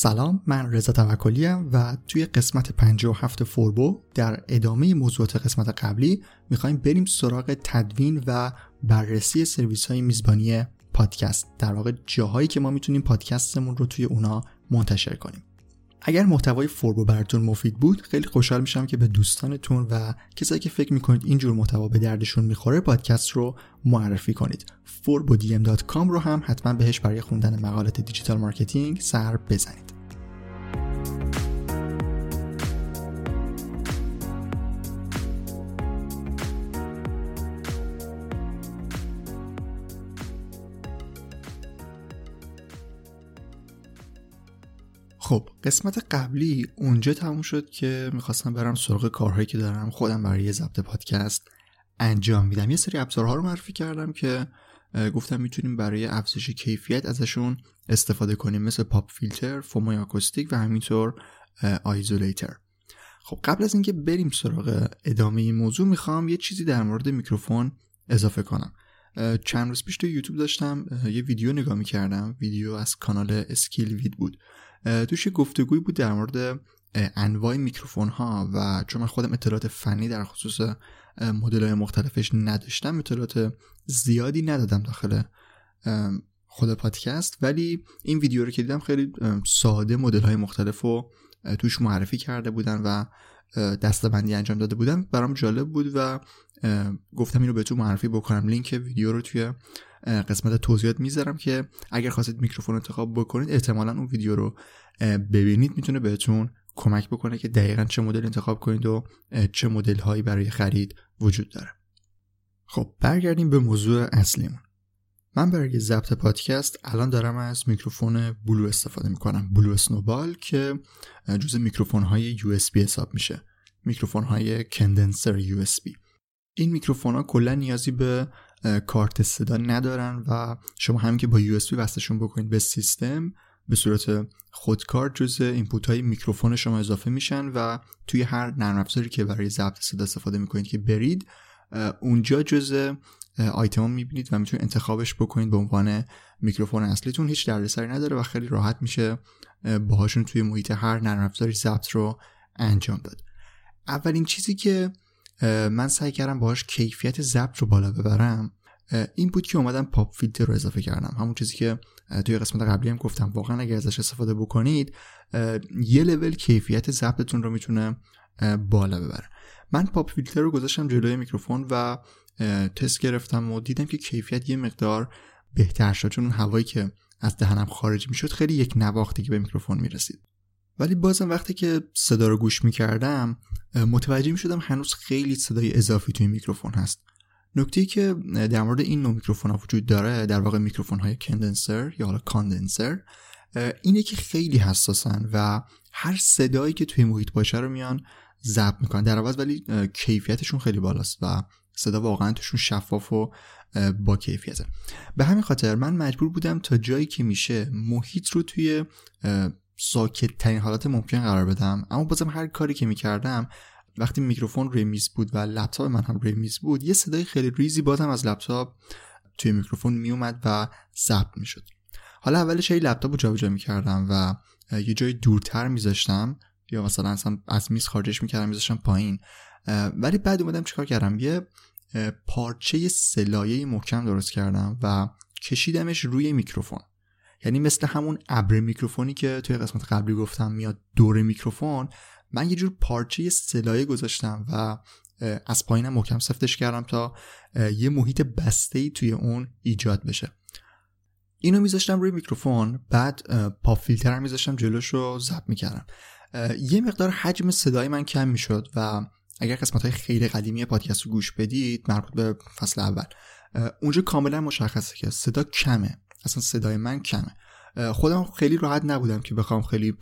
سلام من رضا توکلی و توی قسمت 57 فوربو در ادامه موضوعات قسمت قبلی می‌خوایم بریم سراغ تدوین و بررسی سرویس های میزبانی پادکست در واقع جاهایی که ما می‌تونیم پادکستمون رو توی اونا منتشر کنیم. اگر محتوای فوربو براتون مفید بود خیلی خوشحال میشم که به دوستانتون و کسایی که فکر می‌کنید اینجور محتوا به دردشون می‌خوره پادکست رو معرفی کنید. forbodm.com رو هم حتما بهش برای خوندن مقالات digital marketing سر بزنید. خب قسمت قبلی اونجا تموم شد که می‌خواستم برم سراغ کارهایی که دارم خودم برای ضبط پادکست انجام میدم. یه سری ابزارها رو معرفی کردم که گفتم می‌تونیم برای افزایش کیفیت ازشون استفاده کنیم مثل pop filter، فومای آکوستیک و همینطور isolator. خب قبل از اینکه بریم سراغ ادامه این موضوع می‌خوام یه چیزی در مورد میکروفون اضافه کنم. چند روز پیش تو یوتیوب داشتم یه ویدیو نگاه می‌کردم ویدیو از کانال اسکیل وید بود. توش یه گفتگوی بود در مورد انواع میکروفون ها و چون من خودم اطلاعات فنی در خصوص مدل های مختلفش نداشتم اطلاعات زیادی ندادم داخل خود پادکست. ولی این ویدیو رو که دیدم خیلی ساده مدل های مختلف رو توش معرفی کرده بودن و دستبندی انجام داده بودن. برام جالب بود و گفتم اینو بهتون معرفی بکنم. لینک ویدیو رو توی قسمت توضیحات می‌ذارم که اگر خواستید میکروفون انتخاب بکنید احتمالا اون ویدیو رو ببینید. می‌تونه بهتون کمک بکنه که دقیقا چه مدل انتخاب کنید و چه مدل هایی برای خرید وجود داره. خب برگردیم به موضوع اصلیمون. من برای ضبط پادکست الان دارم از میکروفون Blue استفاده می‌کنم. Blue Snowball که جزء میکروفون های USB حساب میشه. میکروفون های condenser USB این میکروفون ها کلا نیازی به کارت صدا ندارن و شما همین که با USB وصلشون بکنید به سیستم به صورت خودکار جزء input های میکروفون شما اضافه میشن و توی هر نرم افزاری که برای ضبط صدا استفاده می‌کنید که برید اونجا جز آیتم می‌بینید و می‌تونید انتخابش بکنید به عنوان میکروفون اصلیتون. هیچ دردسری نداره و خیلی راحت میشه باهاشون توی محیط هر نرم افزاری ضبط رو انجام داد. اولین چیزی که من سعی کردم باهاش کیفیت ضبط رو بالا ببرم. این بود که اومدم پاپ فیلتر رو اضافه کردم. همون چیزی که توی قسمت قبلی هم گفتم. واقعا اگر ازش استفاده بکنید یه لول کیفیت ضبطتون رو می‌تونه بالا ببره. من pop filter رو گذاشتم جلوی میکروفون و تست گرفتم و دیدم که کیفیت یه مقدار بهتر شد. چون اون هوایی که از دهنم خارج می‌شد خیلی یک نواختی که به میکروفون می‌رسید. ولی بازم وقتی که صدا رو گوش می‌کردم متوجه می‌شدم هنوز خیلی صدای اضافی توی میکروفون هست. نکته‌ای که در مورد این نوع میکروفون ها وجود داره در واقع میکروفون های condenser یا حالا condenser اینه که خیلی حساسن و هر صدایی که توی محیط باشه رو میان ضبط می‌کنن. در عوض ولی کیفیتشون خیلی بالاست و صدا واقعا توشون شفاف و با کیفیته. به همین خاطر من مجبور بودم تا جایی که میشه محیط رو توی ساکت ترین حالت ممکن قرار بدم. اما بازم هر کاری که می‌کردم وقتی میکروفون روی میز بود و لپتاپ من هم روی میز بود یه صدای خیلی ریزی بازم از لپتاپ توی میکروفون میومد و ضبط می‌شد. حالا اولش هی لپتاپ رو جابجا می‌کردم و یه جای دورتر میذاشتم. یا مثلا اصلا از میز خارجش می‌کردم میذاشتم پایین. ولی بعد اومدم چیکار کردم؟ یه پارچه سه لایه محکم درست کردم و کشیدمش روی میکروفون. یعنی مثل همون ابر میکروفونی که توی قسمت قبلی گفتم میاد دور میکروفون من یه جور پارچه سه لایه گذاشتم و از پایینم محکم سفتش کردم تا یه محیط بسته ای توی اون ایجاد بشه. اینو میذاشتم روی میکروفون بعد پاپ فیلتر هم میذاشتم جلوش رو ضبط می‌کردم. یه مقدار حجم صدای من کم می‌شد و اگر قسمت های خیلی قدیمی پادکست رو گوش بدید مربوط به فصل اول اونجا کاملا مشخصه که صدا کمه. اصلا صدای من کمه. خودم خیلی راحت نبودم که بخوام خیلی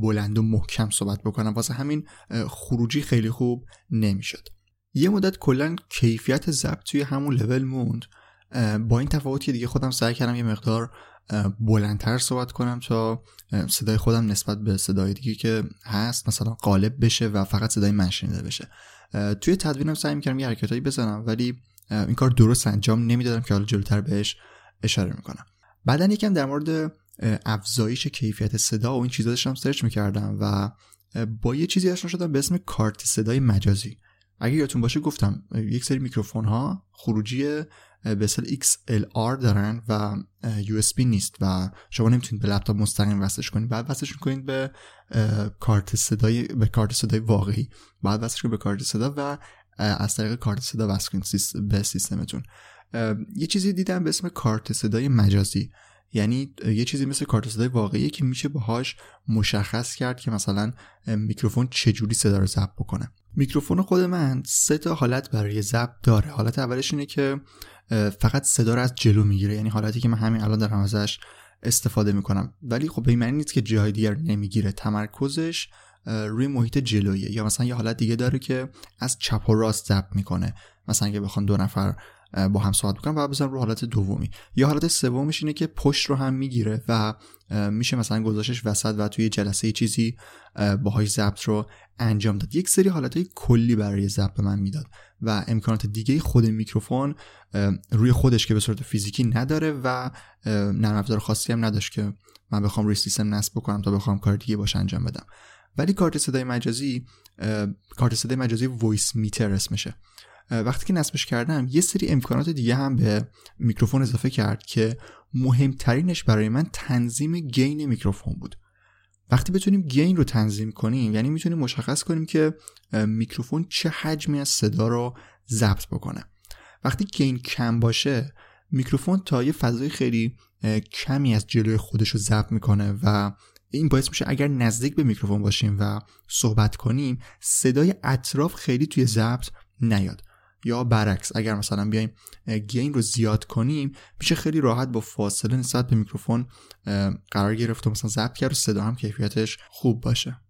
بلند و محکم صحبت بکنم. واسه همین خروجی خیلی خوب نمی‌شد. یه مدت کلا کیفیت ضبط توی همون لول موند. با این تفاوتی که دیگه خودم سعی کردم یه مقدار بلندتر صحبت کنم تا صدای خودم نسبت به صدای دیگه که هست مثلا قالب بشه و فقط صدای من شنیده بشه. توی تدوینم سعی می‌کردم یه حرکتایی بزنم ولی این کار درست انجام نمی‌دادم که حالا جلوتر بهش اشاره می‌کنم. بعدا یکم در مورد افزایش کیفیت صدا و این چیزا داشتم search می‌کردم و با یه چیزی آشنا شدم به اسم کارت صدای مجازی. اگه یادتون باشه گفتم یک سری میکروفون ها خروجی به اصطلاح XLR دارن و USB نیست و شما نمی‌تونید به لپتاپ مستقیم وصلش کنید. باید وصلش کنید به کارت صدای به کارت صدای واقعی. باید وصلش کنید به کارت صدا و از طریق کارت صدا وصل کنید به سیستمتون. یه چیزی دیدم به اسم کارت صدای مجازی. یعنی یه چیزی مثل کارت صدای واقعی که میشه باهاش مشخص کرد که مثلا میکروفون چجوری صدا رو ضبط بکنه. میکروفون خود من سه تا حالت برای ضبط داره. حالت اولش اینه که فقط صدا رو از جلو می‌گیره. یعنی حالتی که من همین الان دارم ازش استفاده می‌کنم. ولی خب به این معنی نیست که جای دیگر نمی‌گیره. تمرکزش روی محیط جلویه. یا مثلا یه حالت دیگه داره که از چپ و راست ضبط می‌کنه. مثلا اگه بخوان دو نفر با هم صحبت بکنم و بزنم رو حالت دومی. یا حالت سومش اینه که پشت رو هم می‌گیره و میشه مثلا گذاشتش وسط و توی جلسه چیزی باهاش ضبط رو انجام داد. یک سری حالت های کلی برای ضبط من می‌داد و امکانات دیگه خود میکروفون روی خودش که به صورت فیزیکی نداره و نرم افزار خاصی هم نداشت که من بخوام روی سیستم نصب بکنم تا بخوام کار دیگه باش انجام بدم. ولی کارت صدای مجازی کارت صدای مجازی Voicemeeter اسمشه. وقتی که نصبش کردم یه سری امکانات دیگه هم به میکروفون اضافه کرد که مهمترینش برای من تنظیم gain میکروفون بود. وقتی بتونیم gain رو تنظیم کنیم یعنی می‌تونیم مشخص کنیم که میکروفون چه حجمی از صدا رو ضبط بکنه. وقتی gain کم باشه میکروفون تا یه فضای خیلی کمی از جلوی خودش رو ضبط می‌کنه و این باعث میشه اگر نزدیک به میکروفون باشیم و صحبت کنیم صدای اطراف خیلی توی ضبط نیاد. یا برعکس اگر مثلا بیایم gain رو زیاد کنیم میشه خیلی راحت با فاصله نسبت به میکروفون قرار گرفت و مثلا ضبط کرد و صدا هم کیفیتش خوب باشه.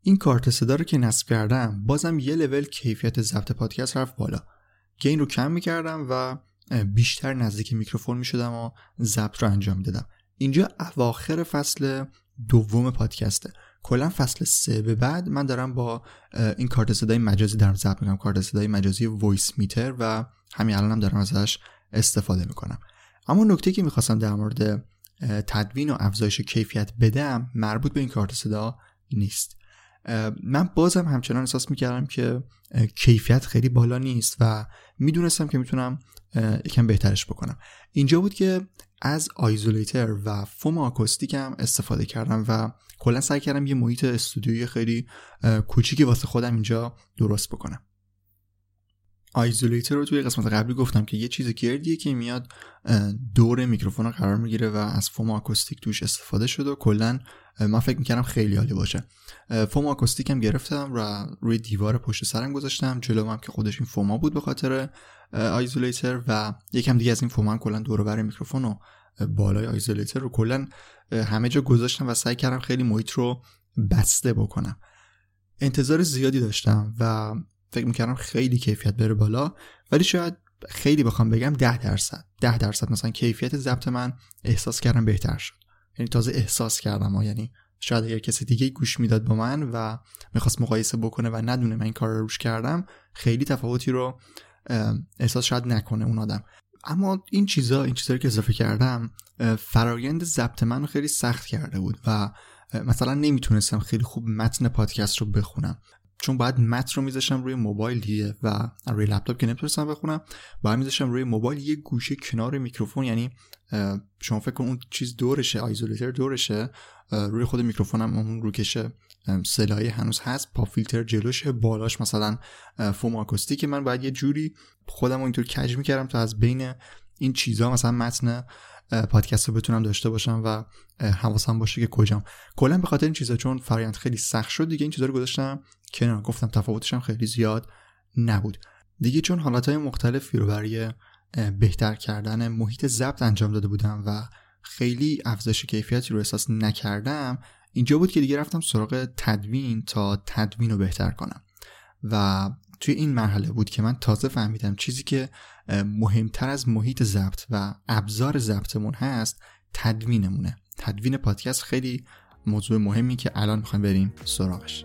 این کارت صدا رو که نصب کردم بازم یه لول کیفیت ضبط پادکست رفت بالا. gain رو کم می‌کردم و بیشتر نزدیک میکروفون می‌شدم و ضبط رو انجام دادم اینجا اواخر فصل دوم پادکسته. کلا فصل سه به بعد من دارم با این کارت صدای مجازی دارم ضبط می‌کنم کارت صدای مجازی Voicemeeter و همین الانم هم دارم ازش استفاده می‌کنم. اما نکته‌ای که می‌خواستم در مورد تدوین و افزایش کیفیت بدم مربوط به این کارت صدا نیست. من بازم همچنان احساس می‌کردم که کیفیت خیلی بالا نیست و می‌دونستم که می‌تونم یکم بهترش بکنم. اینجا بود که از آیزولیتر و فوم آکوستیک هم استفاده کردم و کلا سعی کردم یه محیط استودیوی خیلی کوچیکی واسه خودم اینجا درست بکنم. آیزولیتر رو توی قسمت قبلی گفتم که یه چیز گردیه که میاد دور میکروفون رو قرار می‌گیره و از فوم آکوستیک توش استفاده شده و کلا من فکر می‌کردم خیلی عالی باشه. فوم آکوستیک هم گرفتم و روی دیوار پشت سرم گذاشتم. جلو هم که خودش این فوما بود به خاطر آیزولیتر و یکم دیگه از این فوما کلا دور بر میکروفون و بالای آیزولیتر رو. کلا همه جا گذاشتم و سعی کردم خیلی محیط رو بسته بکنم. انتظار زیادی داشتم و فکر می‌کردم خیلی کیفیت بره بالا ولی شاید خیلی بخوام بگم ده درصد. ده درصد مثلا کیفیت ضبط من احساس کردم بهتر شد. یعنی تازه احساس کردم و یعنی شاید اگر کسی دیگه گوش می‌داد با من و می‌خواست مقایسه بکنه و ندونه من این کار رو روش کردم خیلی تفاوتی رو احساس شاید نکنه اون آدم. اما این چیزا این چیزا که اضافه کردم فرایند ضبط من رو خیلی سخت کرده بود و مثلا نمی‌تونستم خیلی خوب متن پادکست رو بخونم. چون باید متن رو میذاشم روی موبایل دیگه و روی لپتاپ که نمی‌تونستم بخونم باید میذاشم روی موبایل یه گوشه کنار میکروفون یعنی شما فکر کن اون چیز دورشه آیزولیتر دورشه روی خود میکروفونم اون روکشه سلایی هنوز هست پا فیلتر جلوشه بالاش مثلا فوم آکوستیک من باید یه جوری خودم اینطور کج می‌کردم تا از بین این چیزها مثلا متن پادکست رو بتونم داشته باشم و حواسم باشه که کجام. کلا به خاطر این چیزا چون فرایند خیلی سخت شد دیگه این چیزا رو گذاشتم کنار. گفتم تفاوتش هم خیلی زیاد نبود. دیگه چون حالتهای مختلفی رو برای بهتر کردن محیط ضبط انجام داده بودم و خیلی افزایش کیفیتی رو احساس نکردم اینجا بود که دیگه رفتم سراغ تدوین تا تدوین رو بهتر کنم. و توی این مرحله بود که من تازه فهمیدم چیزی که مهمتر از محیط ضبط و ابزار ضبطمون هست تدوینمونه. تدوین پادکست خیلی موضوع مهمی که الان می‌خوایم بریم سراغش.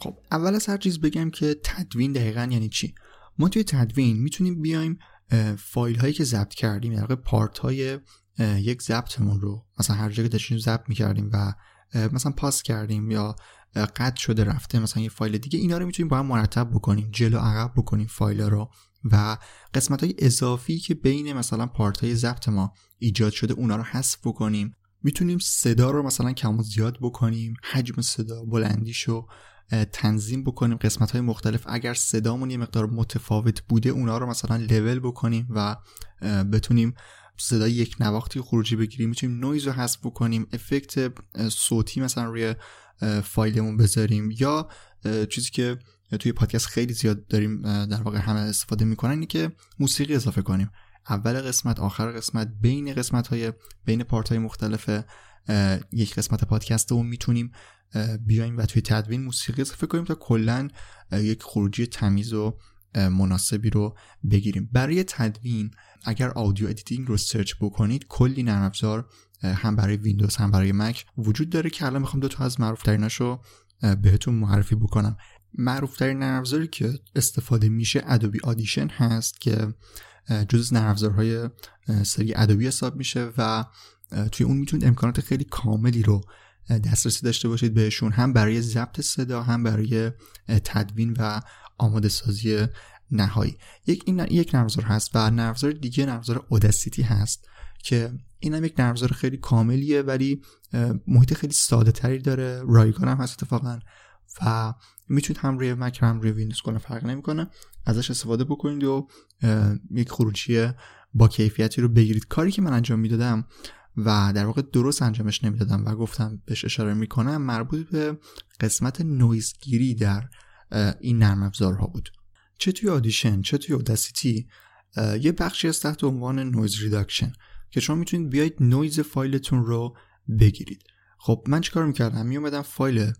خب اول از هر چیز بگم که تدوین دقیقا یعنی چی؟ ما توی تدوین می‌تونیم بیایم فایل هایی که ضبط کردیم در پارت های یک ضبطمون رو مثلا هر جایی که داشتیم ضبط می‌کردیم و مثلا پاس کردیم یا قطع شده رفته مثلا یه فایل دیگه اینا رو می‌تونیم با هم مرتب بکنیم جلو عقب بکنیم فایل رو و قسمت های اضافی که بین مثلا پارت های ضبط ما ایجاد شده اونا رو حذف بکنیم. می‌تونیم صدا رو مثلا کم و زیاد بکنیم حجم صدا بلندیشو تنظیم بکنیم قسمت های مختلف. اگر صدامون یه مقدار متفاوت بوده اونا رو مثلا لول بکنیم و بتونیم صدای یک نواختی خروجی بگیریم. می‌تونیم نویز رو حذف بکنیم افکت صوتی مثلا روی فایلمون بذاریم. یا چیزی که توی پادکست خیلی زیاد داریم در واقع همه استفاده می‌کنن اینه که موسیقی اضافه کنیم. اول قسمت آخر قسمت بین قسمت های بین پارت های مختلف یک قسمت پادکست رو می‌تونیم بیایم و توی تدوین موسیقی اضافه کنیم تا کلا یک خروجی تمیز و مناسبی رو بگیریم. برای تدوین اگر audio editing رو سرچ بکنید کلی نرم افزار هم برای ویندوز هم برای مک وجود داره که الان می‌خوام دو تا از معروف تریناشو بهتون معرفی بکنم. معروف ترین نرم افزاری که استفاده میشه Adobe Audition هست که جزء نرم افزارهای سری Adobe حساب میشه و توی اون می‌تونید امکانات خیلی کاملی رو دسترسی داشته باشید بهشون هم برای ضبط صدا هم برای تدوین و آماده سازی نهایی. یک این یک نرم هست و نرم دیگه نرم اوداسیتی هست که این هم یک نرم خیلی کاملیه ولی محیط خیلی ساده تری داره. رایگان هم هست اتفاقا و می‌تونید هم روی مک هم روی ویندوز کنه فرق نمی‌کنه. ازش استفاده بکنید و یک خروجی با کیفیتی رو بگیرید. کاری که من انجام می‌دادم و در واقع درست انجامش نمی‌دادم و گفتم بهش اشاره می‌کنم مربوط به قسمت نویزگیری در این نرم افزارها بود. چه توی Audition چه توی Audacity یه بخشی از تحت عنوان noise reduction که شما می‌تونید بیاید نویز فایلتون رو بگیرید. خب من چیکار می‌کردم؟ میومدم فایل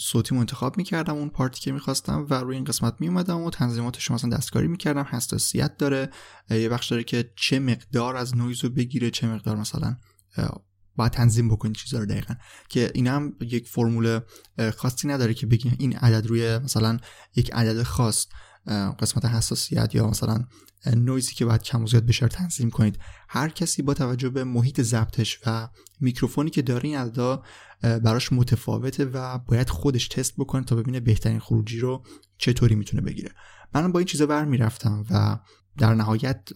صوتی انتخاب می‌کردم اون part ی که می‌خواستم و روی این قسمت میومدم و تنظیماتش مثلا دستکاری می‌کردم. حساسیت داره. یه بخش داره که چه مقدار از نویز رو بگیره چه مقدار مثلا باید تنظیم بکنید چیزا رو دقیقا. که این هم یک فرمول خاصی نداره که بگیم این عدد روی مثلا یک عدد خاص قسمت حساسیت یا مثلا نویزی که باید کم و زیاد بشه تنظیم کنید. هر کسی با توجه به محیط ضبطش و میکروفونی که داره این عددا براش متفاوته و باید خودش تست بکنه تا ببینه بهترین خروجی رو چطوری می‌تونه بگیره. من با این چیزا برمیرفتم و در نهایت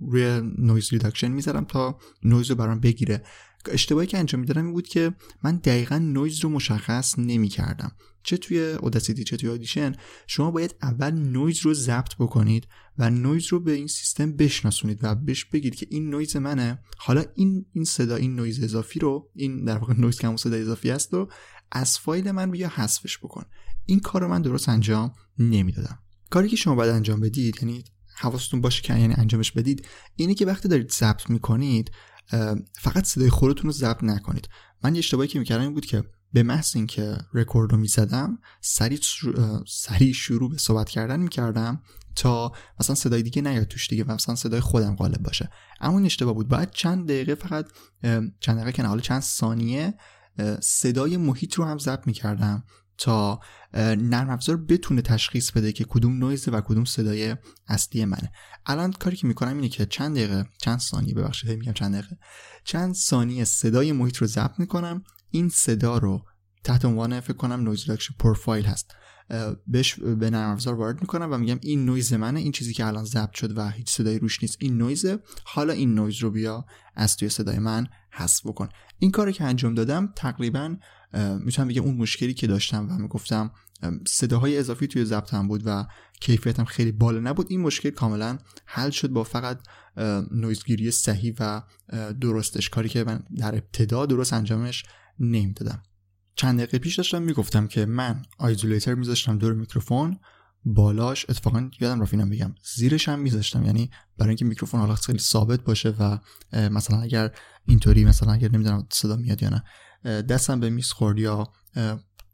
روی noise reduction می‌ذارم تا نویز رو برام بگیره. اشتباهی که انجام می‌دادم این بود که من دقیقا نویز رو مشخص نمی کردم چه توی Audacity چه توی Audition شما باید اول نویز رو ضبط بکنید و نویز رو به این سیستم بشناسونید و بهش بگید که این نویز منه. حالا این این صدا این نویز اضافی رو این در واقع نویز که صدا اضافی است رو از فایل من بیا حذفش بکن. این کار رو من درست انجام نمی‌دادم. کاری که شما باید انجام بدید یعنی حواستون باشه که یعنی انجامش بدید اینه که وقتی دارید ضبط می‌کنید فقط صدای خودتون رو ضبط نکنید. من یه اشتباهی که می‌کردم این بود که به محض اینکه رکورد رو می‌زدم سریع سریع شروع به صحبت کردن می‌کردم تا مثلا صدای دیگه نیاد توش دیگه و مثلا صدای خودم غالب باشه. اما این اشتباه بود. باید چند دقیقه فقط چند دقیقه که حالا چند ثانیه صدای محیط رو هم ضبط می‌کردم. تا نرم افزار بتونه تشخیص بده که کدوم نویزه و کدوم صدای اصلی منه. الان کاری که می‌کنم اینه که چند دقیقه چند ثانیه ببخشید میگم چند دقیقه. چند ثانیه صدای محیط رو ضبط می‌کنم. این صدا رو تحت عنوان فکر کنم noise profile هست. بهش به نرم افزار وارد می‌کنم و میگم این نویز منه. این چیزی که الان ضبط شد و هیچ صدایی روش نیست این نویزه. حالا این نویز رو بیا از توی صدای من حذف بکن. این کاری که انجام دادم تقریبا می‌تونم بگم اون مشکلی که داشتم و می‌گفتم صداهای اضافی توی ضبطم بود و کیفیتم خیلی بالا نبود. این مشکل کاملا حل شد با فقط نویزگیری صحیح و درستش. کاری که من در ابتدا درست انجامش نمی‌دادم. چند دقیقه پیش داشتم می‌گفتم که من آیزولیتر میذاشتم دور میکروفون بالاش اتفاقا یادم رفت اینم بگم زیرش هم میذاشتم. یعنی برای اینکه میکروفون حالا خیلی ثابت باشه و مثلا اگر اینطوری مثلا اگر نمی‌دونم صدا میاد یا نه دستم به میز خورد یا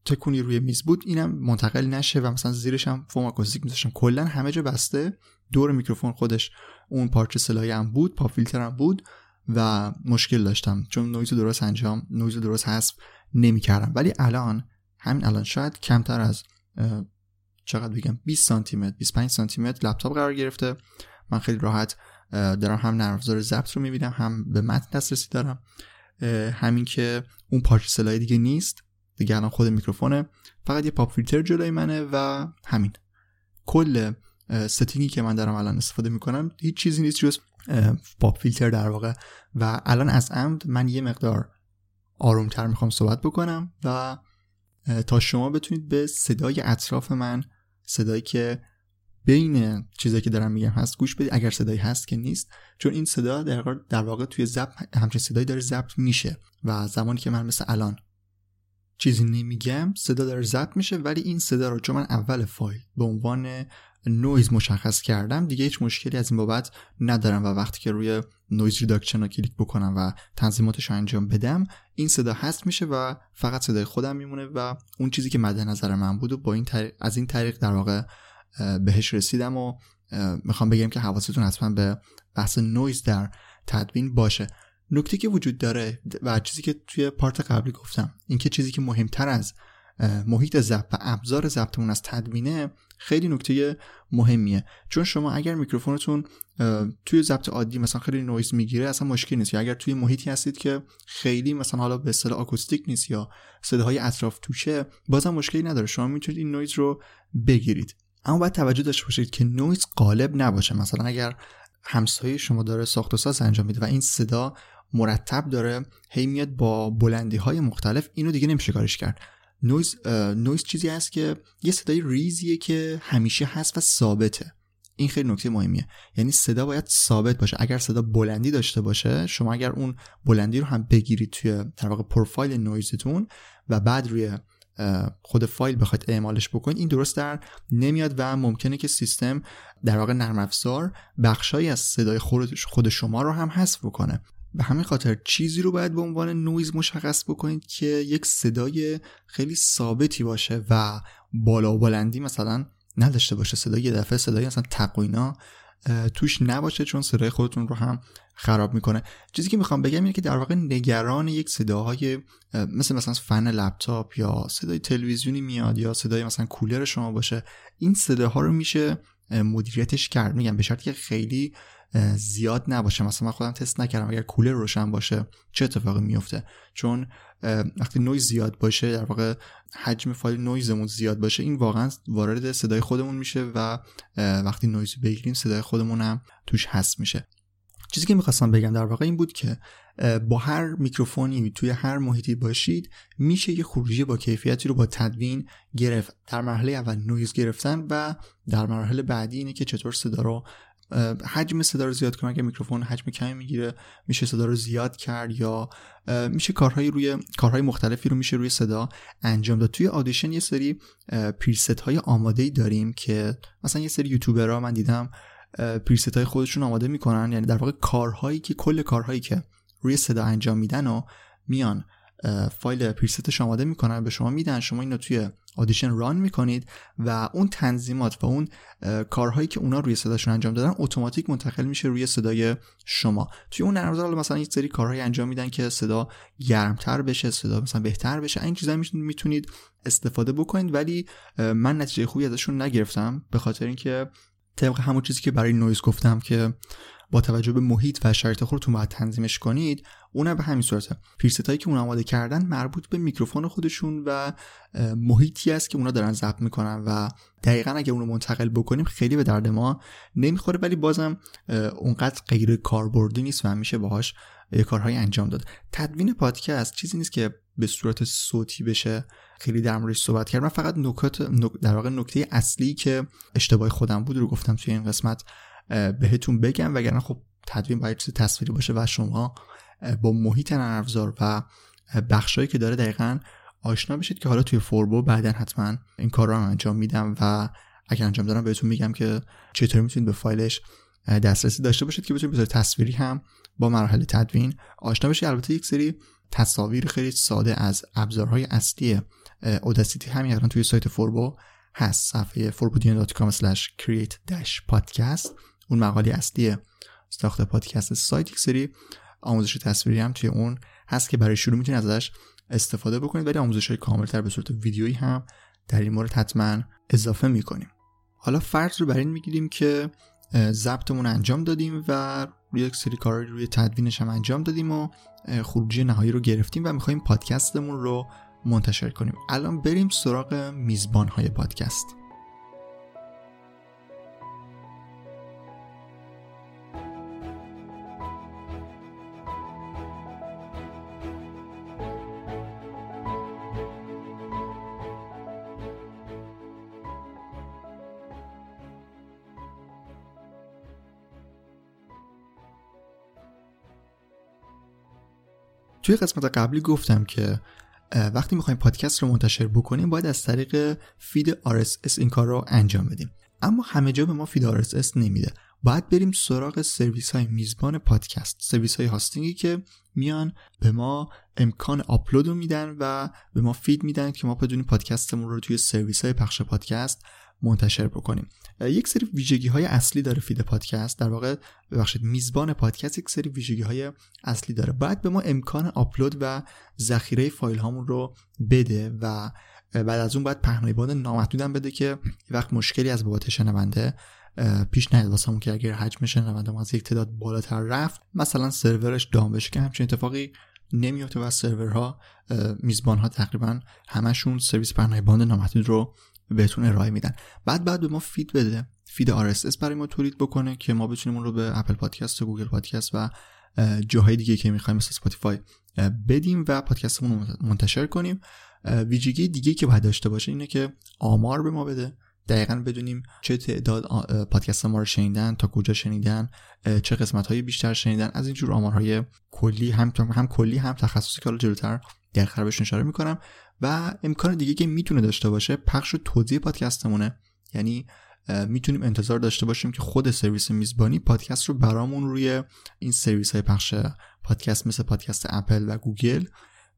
تکونی روی میز بود اینم منتقل نشه و مثلا زیرش هم فوم آکوستیک میذاشتم. کلا همه جا بسته دور میکروفون خودش اون پارچه سه لایه هم بود pop filter هم بود و مشکل داشتم. چون نویز درست انجام نویز درست حذف نمی‌کردم. ولی الان همین الان شاید کمتر از چقدر بگم 20 سانتی متر 25 سانتی متر لپ‌تاپ قرار گرفته. من خیلی راحت دارم هم نرم افزار ضبط رو می‌بینم هم به متن دسترسی دارم. همین که اون پارچه سرای دیگه نیست. دیگه الان خود میکروفونه. فقط یه pop filter جلوی منه و همین. کل setting ی که من دارم الان استفاده می‌کنم هیچ چیزی نیست جز pop filter در واقع. و الان از عمد من یه مقدار آرومتر می‌خوام صحبت بکنم و تا شما بتونید به صدای اطراف من صدایی که بین چیزایی که دارم میگم هست گوش بدید. اگر صدایی هست که نیست چون این صدا در واقع, توی ضبط همچین صدایی داره ضبط میشه و زمانی که من مثل الان چیزی نمیگم صدا داره ضبط میشه ولی این صدا رو چون من اول فایل به عنوان نویز مشخص کردم دیگه هیچ مشکلی از این بابت ندارم و وقتی که روی noise reduction رو کلیک بکنم و تنظیماتش رو انجام بدم این صدا هست میشه و فقط صدای خودم میمونه و اون چیزی که مد نظر من بود و با این از این طریق در واقع بهش رسیدم و می‌خوام بگم که حواستون حتما به بحث نویز در تدوین باشه. نکته که وجود داره و چیزی که توی پارت قبلی گفتم اینکه چیزی که مهمتر از محیط ضبط و ابزار ضبطمون از تدوینه خیلی نکته مهمیه. چون شما اگر میکروفونتون توی ضبط عادی مثلا خیلی نویز می‌گیره اصلا مشکل نیست. یا اگر توی محیطی هستید که خیلی مثلا حالا به اصطلاح آکوستیک نیست یا صداهای اطراف توشه بازم مشکلی نداره. شما می‌تونید این نویز رو بگیرید. اما باید توجه داشته باشید که نویز غالب نباشه. مثلا اگر همسایه شما داره ساخت و ساز انجام میده و این صدا مرتب داره هی میاد با بلندی های مختلف اینو دیگه نمیشه کارش کرد. نویز نویز چیزی هست که یه صدای ریزیه که همیشه هست و ثابته. این خیلی نکته مهمیه. یعنی صدا باید ثابت باشه. اگر صدا بلندی داشته باشه شما اگر اون بلندی رو هم بگیرید توی در واقع پروفایل نویزتون و بعد روی خود فایل بخواید اعمالش بکنید این درست در نمیاد و ممکنه که سیستم در واقع نرم افزار بخشایی از صدای خود شما رو هم حذف بکنه. به همین خاطر چیزی رو باید به عنوان نویز مشخص بکنید که یک صدای خیلی ثابتی باشه و بالا و بلندی مثلا نداشته باشه. صدای یه دفعه صدای مثلا تقوینا توش نباشه چون صدای خودتون رو هم خراب می‌کنه. چیزی که می‌خوام بگم اینه که در واقع نگران یک صداهای مثل مثلا فن لپتاپ یا صدای تلویزیونی میاد یا صدای مثلا کولر شما باشه این صداها رو میشه مدیریتش کرد. میگم به شرطی که خیلی زیاد نباشه. مثلا من خودم تست نکردم اگر کولر روشن باشه چه اتفاقی میفته. چون وقتی نویز زیاد باشه در واقع حجم فایل نویزمون زیاد باشه این واقعا وارد صدای خودمون میشه و وقتی نویز بگیریم صدای خودمون هم توش هست میشه. چیزی که می‌خواستم بگم در واقع این بود که با هر میکروفونی توی هر محیطی باشید میشه یه خروجی با کیفیتی رو با تدوین گرفت. در مرحله اول نویز گرفتن و در مرحله بعدی اینه که چطور صدا رو حجم صدا رو زیاد کنم اگه میکروفون حجم کمی می‌گیره میشه صدا رو زیاد کرد یا میشه کارهای روی کارهای مختلفی رو میشه روی صدا انجام داد. توی Audition یه سری preset های آماده ای داریم که مثلا یه سری یوتیوبرها من دیدم preset های خودشون آماده می‌کنن. یعنی در واقع کارهایی که کل کارهایی که روی صدا انجام میدن و میان فایل preset ش آماده می‌کنن به شما میدن. شما اینو توی Audition run می‌کنید و اون تنظیمات و اون کارهایی که اونا روی صداشون انجام دادن اتوماتیک منتقل میشه روی صدای شما. توی اون نرم مثلا یک سری کارهایی انجام میدن که صدا گرمتر بشه صدا مثلا بهتر بشه. این چیزا می‌تونید استفاده بکنید ولی من نتیجه خوبی ازشون نگرفتم به خاطر اینکه طبق همون چیزی که برای نویز گفتم که با توجه به محیط و شرایط خودتون باید تنظیمش کنید اونم به همین صورته. preset ایی که اون آماده کردن مربوط به میکروفون خودشون و محیطی است که اونا دارن ضبط می‌کنن و دقیقا اگه اونو منتقل بکنیم خیلی به درد ما نمی‌خوره ولی بازم اونقدر غیر کاربردی نیست و میشه باهاش کارهای انجام داد. تدوین پادکست چیزی نیست که به صورت صوتی بشه. خیلی در موردش صحبت کردم. فقط نکات در واقع نکته اصلی که اشتباه خودم بود رو گفتم توی این قسمت. بهتون بگم وگرنه خب تدوین باید چیز تصویری باشه و شما با محیط نرم افزار و بخشایی که داره دقیقا آشنا بشید که حالا توی فوربو بعدا حتما این کار رو انجام میدم و اگر انجام دارم بهتون میگم که چطوری می‌تونید به فایلش دسترسی داشته باشید که بتونید به تصویری هم با مراحل تدوین آشنا بشید. البته یک سری تصاویر خیلی ساده از ابزارهای اصلی اوداسیتی همین الان توی سایت فوربو هست. صفحه forbodian.com create-podcast. اون مقاله اصلی ساخت پادکست سایت یک سری آموزش تصویری هم توی اون هست که برای شروع می‌تونید ازش استفاده بکنید ولی آموزش های کاملتر به صورت ویدیویی هم در این مورد حتما اضافه می‌کنیم. حالا فرض رو بر این می‌گیریم که ضبطمون انجام دادیم و یک سری کار روی تدوینش هم انجام دادیم و خروجی نهایی رو گرفتیم و می‌خوایم پادکستمون رو منتشر کنیم. الان بریم سراغ میزبان های پادکست. توی قسمت قبلی گفتم که وقتی می‌خوایم پادکست رو منتشر بکنیم باید از طریق feed RSS این کار رو انجام بدیم. اما همه جا به ما feed RSS نمیده. باید بریم سراغ سرویس های میزبان پادکست سرویس های hosting ی که میان به ما امکان آپلود میدن و به ما feed میدن که ما بتونیم پادکستمون رو توی سرویس های پخش پادکست منتشر بکنیم. یک سری ویژگی های اصلی داره feed پادکست. در واقع ببخشید میزبان پادکست یک سری ویژگی های اصلی داره. باید به ما امکان آپلود و ذخیره فایل هامون رو بده و بعد از اون باید پهنای نامحدود هم بده که وقت مشکلی از بابت شنونده پیش نیاد واسمون که اگر حجم شنونده ما از یک تعداد بالاتر رفت مثلا سرورش دام بشه که همچین اتفاقی نمیفته و سرورها میزبان ها تقریبا همشون سرویس پهنای باند نامحدود رو بهتون ارائه میدن. بعد بعد به ما feed بده. feed RSS برای ما تولید بکنه که ما بتونیم اون رو به Apple Podcasts و Google Podcasts و جاهای دیگه که می‌خوایم مثل Spotify بدیم و پادکستمون رو منتشر کنیم. ویژگی دیگه که باید داشته باشه اینه که آمار به ما بده. دقیقا بدونیم چه تعداد پادکست ما رو شنیدن تا کجا شنیدن چه قسمت های بیشتر شنیدن. از اینجور آمارهای کلی هم هم کلی هم تخصصی که حالا جلوتر در موردش اشاره می‌کنم. و امکان دیگه که می‌تونه داشته باشه پخش و توزیع پادکستمونه. یعنی می‌تونیم انتظار داشته باشیم که خود سرویس میزبانی پادکست رو برامون روی این سرویس های پخش پادکست مثل پادکست اپل و گوگل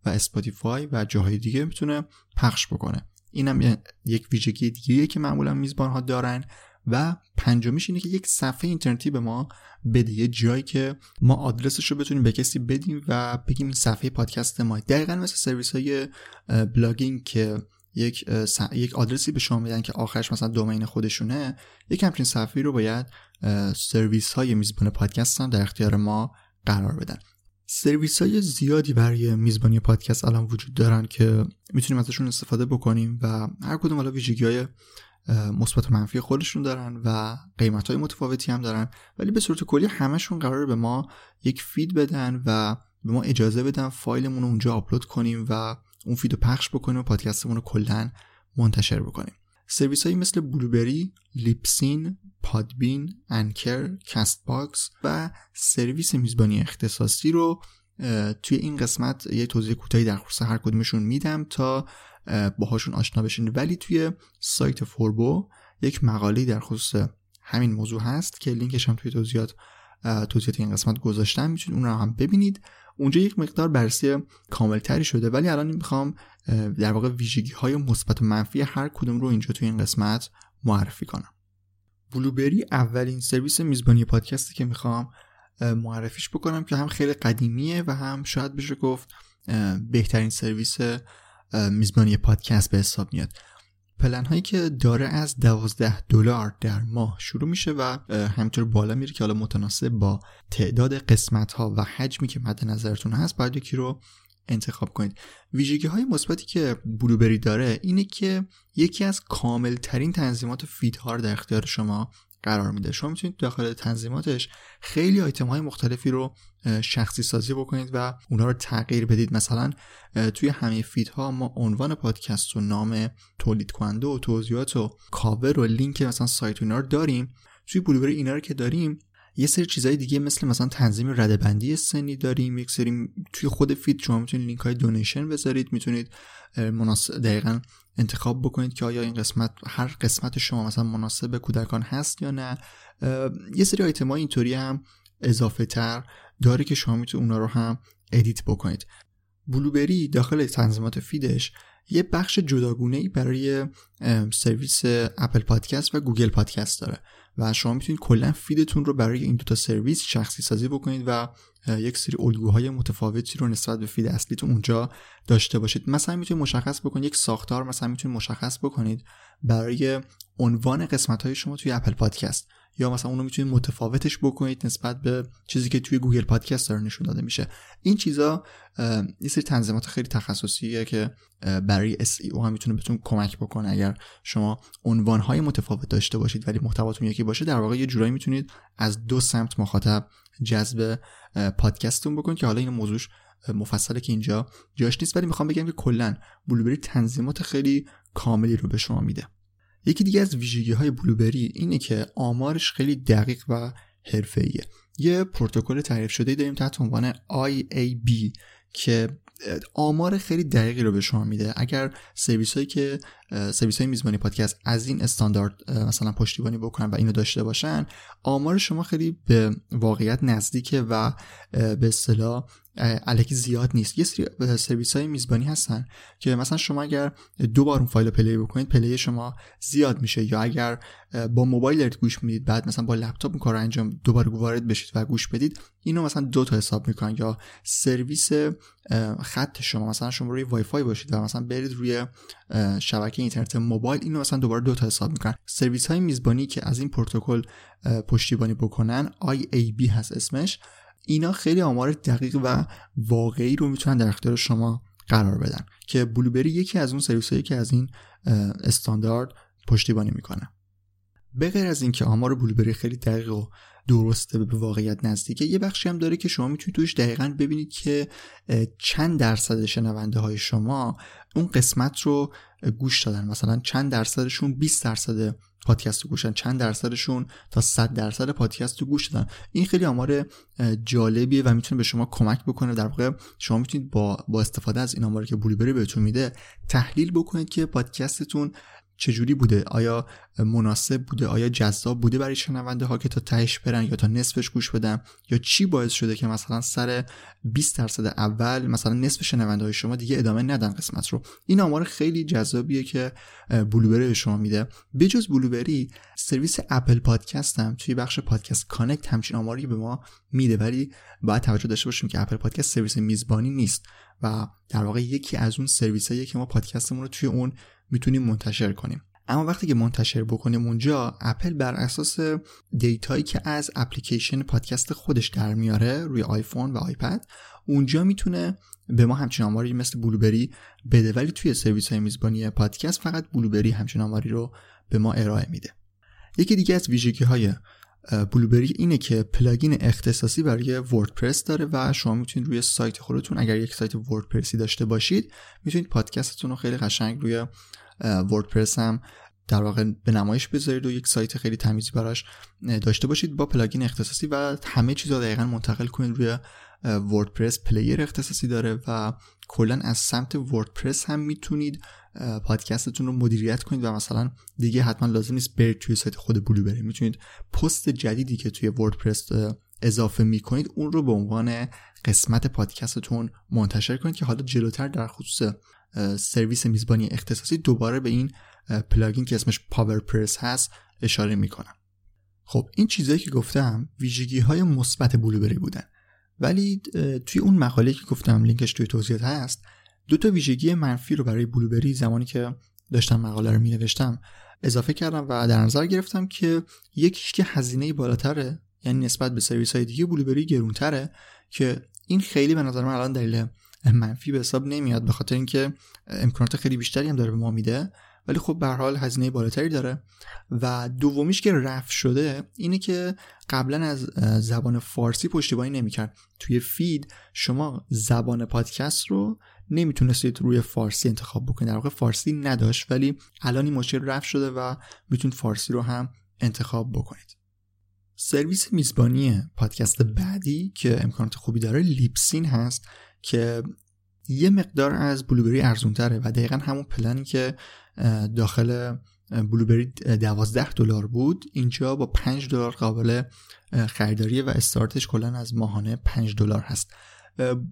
و Spotify و جاهای دیگه می‌تونه پخش بکنه. اینم یک ویژگی دیگه که معمولا میزبان ها دارن. و پنجمیش اینه که یک صفحه اینترنتی به ما بده یه جایی که ما آدرسش رو بتونیم به کسی بدیم و بگیم این صفحه پادکست ما دقیقا مثل سرویس های blogging که یک یک آدرسی به شما میدن که آخرش مثلا domain خودشونه یک همچین صفحه رو باید سرویس های میزبان پادکست هم در اختیار ما قرار بدن. سرویس های زیادی برای میزبانی پادکست الان وجود دارن که می‌تونیم ازشون استفاده بکنیم و هر کدوم حالا ویژگی های مثبت و منفی خودشون دارن و قیمت های متفاوتی هم دارن. ولی به صورت کلی همشون قراره به ما یک feed بدن و به ما اجازه بدن فایلمون رو اونجا آپلود کنیم و اون feed رو پخش بکنیم و پادکستمون رو کلا منتشر بکنیم. سرویس هایی مثل Blubrry، Libsyn، Podbean، Anchor، Castbox و سرویس میزبانی اختصاصی رو توی این قسمت یه توضیح کوتاهی در خصوص هر کدومشون میدم تا باهاشون آشنا بشین. ولی توی سایت فوربو یک مقاله در خصوص همین موضوع هست که لینکش هم توی توضیحات توضیحات این قسمت گذاشتم. می‌تونید اون رو هم ببینید. اونجا یک مقدار بررسی کاملتری شده. ولی الان می‌خوام در واقع ویژگی های مثبت و منفی هر کدوم رو اینجا توی این قسمت معرفی کنم. بلوبری اولین سرویس میزبانی پادکستی که می‌خوام معرفیش بکنم که هم خیلی قدیمیه و هم شاید بشه گفت بهترین سرویس میزبانی پادکست به حساب میاد. پلن هایی که داره از 12 دلار در ماه شروع میشه و همینطور بالا میره که حالا متناسب با تعداد قسمت ها و حجمی که مد نظرتون هست باید یکی رو انتخاب کنید. ویژگی های مثبتی که Blubrry داره اینه که یکی از کامل ترین تنظیمات feed ها در اختیار شما قرار میده. شما می‌تونید داخل تنظیماتش خیلی آیتم های مختلفی رو شخصی سازی بکنید و اونا رو تغییر بدید. مثلا توی همه feed ها ما عنوان پادکست و نام تولید کننده و توضیحات و کاور و لینک مثلا سایت اینا رو داریم. توی Blubrry اینا رو که داریم یه سری چیزهای دیگه مثل مثلا تنظیم رده‌بندی سنی داریم یک سری توی خود feed شما می‌تونید لینک های donation بذارید می‌تونید مناسب دقیقا انتخاب بکنید که آیا این قسمت هر قسمت شما مثلا مناسب کودکان هست یا نه. یه سری آیتم اینطوری هم اضافه تر داره که شما می‌تونید اونا رو هم ادیت بکنید. Blubrry داخل تنظیمات feed ش یه بخش جداگونه ای برای سرویس اپل پادکست و گوگل پادکست داره. و شما می‌تونید کلا feed تون رو برای این دوتا سرویس شخصی سازی بکنید و یک سری الگوهای متفاوتی رو نسبت به feed اصلیتون اونجا داشته باشید. مثلا می‌تونید مشخص بکنید یک ساختار مثلا می‌تونید مشخص بکنید برای عنوان قسمت های شما توی اپل پادکست. یا مثلا اونو می‌تونید متفاوتش بکنید نسبت به چیزی که توی گوگل پادکست داره نشون داده میشه. این چیزا یه سری تنظیمات خیلی تخصصیه که برای SEO هم می‌تونه بهتون کمک بکنه. اگر شما عنوانهای متفاوت داشته باشید ولی محتواتون یکی باشه در واقع یه جورایی می‌تونید از دو سمت مخاطب جذب پادکستتون بکنید که حالا این موضوعش مفصله که اینجا جاش نیست. ولی می‌خوام بگم که کلا بلوبری تنظیمات خیلی کاملی رو به شما میده. یکی دیگه از ویژگی های بلوبری اینه که آمارش خیلی دقیق و حرفه‌ایه. یه پروتکل تعریف شده داریم تحت عنوان IAB که آمار خیلی دقیقی رو به شما میده. اگر سرویس که سرویس های میزبانی پادکست از این استاندارد مثلا پشتیبانی بکنن و اینو داشته باشن آمار شما خیلی به واقعیت نزدیکه و به اصطلاح الکی زیاد نیست. یه سری سرویس های میزبانی هستن که مثلا شما اگر دو بار اون فایل رو play بکنید play شما زیاد میشه. یا اگر با موبایل گوش می‌دید بعد مثلا با لپتاپ کار انجام دوباره وارد بشید و گوش بدید اینو مثلا دو تا حساب می‌کنن. یا سرویس خط شما مثلا شما روی وای فای باشید و مثلا برید روی شبکه اینترنت موبایل اینو مثلا دوباره دو تا حساب می‌کنن. سرویس های میزبانی که از این پروتکل پشتیبانی بکنن IAB هست اسمش. اینا خیلی آمار دقیق و واقعی رو می‌تونن در اختیار شما قرار بدن که Blubrry یکی از اون سرویس هایی که از این استاندارد پشتیبانی می‌کنه. به غیر از اینکه آمار Blubrry خیلی دقیق و درسته به واقعیت نزدیکه. یه بخشی هم داره که شما می‌تونید توش دقیقا ببینید که چند درصد شنونده های شما اون قسمت رو گوش دادن. مثلا چند درصدشون 20 درصد پادکست رو گوشن چند درصدشون تا 100 درصد پادکست رو گوش دادن. این خیلی آمار جالبیه و می‌تونه به شما کمک بکنه. در واقع شما می‌تونید با با استفاده از این آماری که بلوبری بهتون میده تحلیل بکنید که پادکستتون چجوری بوده؟ آیا مناسب بوده؟ آیا جذاب بوده برای شنونده ها که تا تهش برن یا تا نصفش گوش بدن؟ یا چی باعث شده که مثلا سر 20 درصد اول مثلا نصف شنونده های شما دیگه ادامه ندن قسمت رو؟ این آمار خیلی جذابیه که Blubrry به شما میده. بجز Blubrry سرویس اپل پادکست هم توی بخش Podcasts Connect همچین آماری به ما میده. ولی باید توجه داشته باشیم که اپل پادکست سرویس میزبانی نیست و در واقع یکی از اون سرویس که ما پادکستمون رو توی اون می‌تونیم منتشر کنیم. اما وقتی که منتشر بکنیم اونجا اپل بر اساس data یی که از اپلیکیشن پادکست خودش در میاره روی آیفون و آیپد اونجا می‌تونه به ما همچین آماری مثل Blubrry بده. ولی توی سرویس های میزبانی پادکست فقط Blubrry همچین آماری رو به ما ارائه میده. یکی دیگه از ویژگی های Blubrry اینه که پلاگین اختصاصی برای وردپرس داره و شما می‌تونید روی سایت خودتون اگر یک سایت وردپرسی داشته باشید می‌تونید پادکستتون رو خیلی قشنگ روی وردپرس هم در واقع به نمایش بذارید و یک سایت خیلی تمیزی براش داشته باشید با پلاگین اختصاصی و همه چیز رو دقیقا منتقل کنید روی وردپرس player اختصاصی داره و کلا از سمت وردپرس هم می‌تونید پادکستتون رو مدیریت کنید و مثلا دیگه حتما لازم نیست برید توی سایت خود Blubrry. می‌تونید پست جدیدی که توی وردپرس اضافه می‌کنید اون رو به عنوان قسمت پادکستتون منتشر کنید که حالا جلوتر در خصوص سرویس میزبانی اختصاصی دوباره به این پلاگین که اسمش PowerPress هست اشاره می‌کنم. خب این چیزهایی که گفتم ویژگی های مثبت Blubrry بودن. ولی توی اون مقاله که گفتم لینکش توی توضیحات هست دو تا ویژگی منفی رو برای Blubrry زمانی که داشتم مقاله رو می نوشتم اضافه کردم و در نظر گرفتم که یکیش که هزینه بالاتره یعنی نسبت به سرویس های دیگه Blubrry گرونتره که این خیلی به نظر من الان دلیل منفی به حساب نمیاد به خاطر اینکه امکانات خیلی بیشتری هم داره به ما میده. ولی خب به حال هزینه بالاتری داره. و دومیش که رفع شده اینه که قبلا از زبان فارسی پشتیبانی نمی‌کرد. توی فید شما زبان پادکست رو نمی‌تونستید روی فارسی انتخاب بکنید. در واقع فارسی نداشت ولی الان این مشکل رفع شده و می‌تونید فارسی رو هم انتخاب بکنید. سرویس میزبانی پادکست بعدی که امکانات خوبی داره لیپسین هست که یه مقدار از بلوبری ارزون تره و دقیقا همون پلنی که داخل بلوبری 12 دلار بود اینجا با 5 دلار قابل خریداریه و استارتش کلا از ماهانه 5 دلار هست.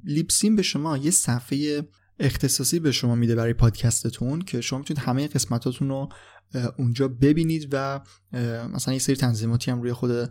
لیپسین به شما یه صفحه اختصاصی به شما میده برای پادکستتون که شما می‌تونید همه قسمتاتون رو اونجا ببینید و مثلا یه سری تنظیماتی هم روی خود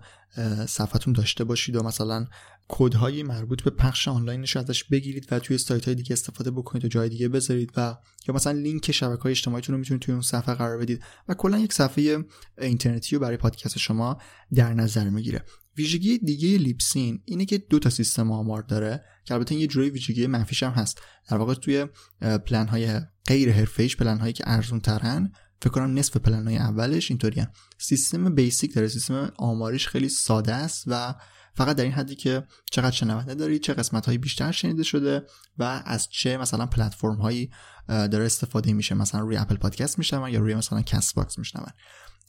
صفحتون داشته باشید و مثلا کودهای مربوط به پخش آنلاینش ازش بگیرید و توی سایت های دیگه استفاده بکنید و جای دیگه بذارید و یا مثلا لینک شبکه های اجتماعیتون رو می‌تونید توی اون صفحه قرار بدید و کلا یک صفحه اینترنتی رو برای پادکست شما در نظر می‌گیره. ویژگی دیگه لیپسین اینه که دو تا سیستم آمار داره که البته یه جوری ویژگی منفیش هم هست. در واقع توی پلن های غیر حرفه‌ایش پلن هایی که ارزون ترن فکر کنم نصف پلن های اولش اینطوریه. سیستم basic داره. سیستم آماریش خیلی ساده است و فقط در این حدی که چقدر شنونده داری چه قسمت هایی بیشتر شنیده شده و از چه مثلا پلتفرم هایی داره استفاده میشه. مثلا روی اپل پادکست میشنون یا روی مثلا CastBox میشنون.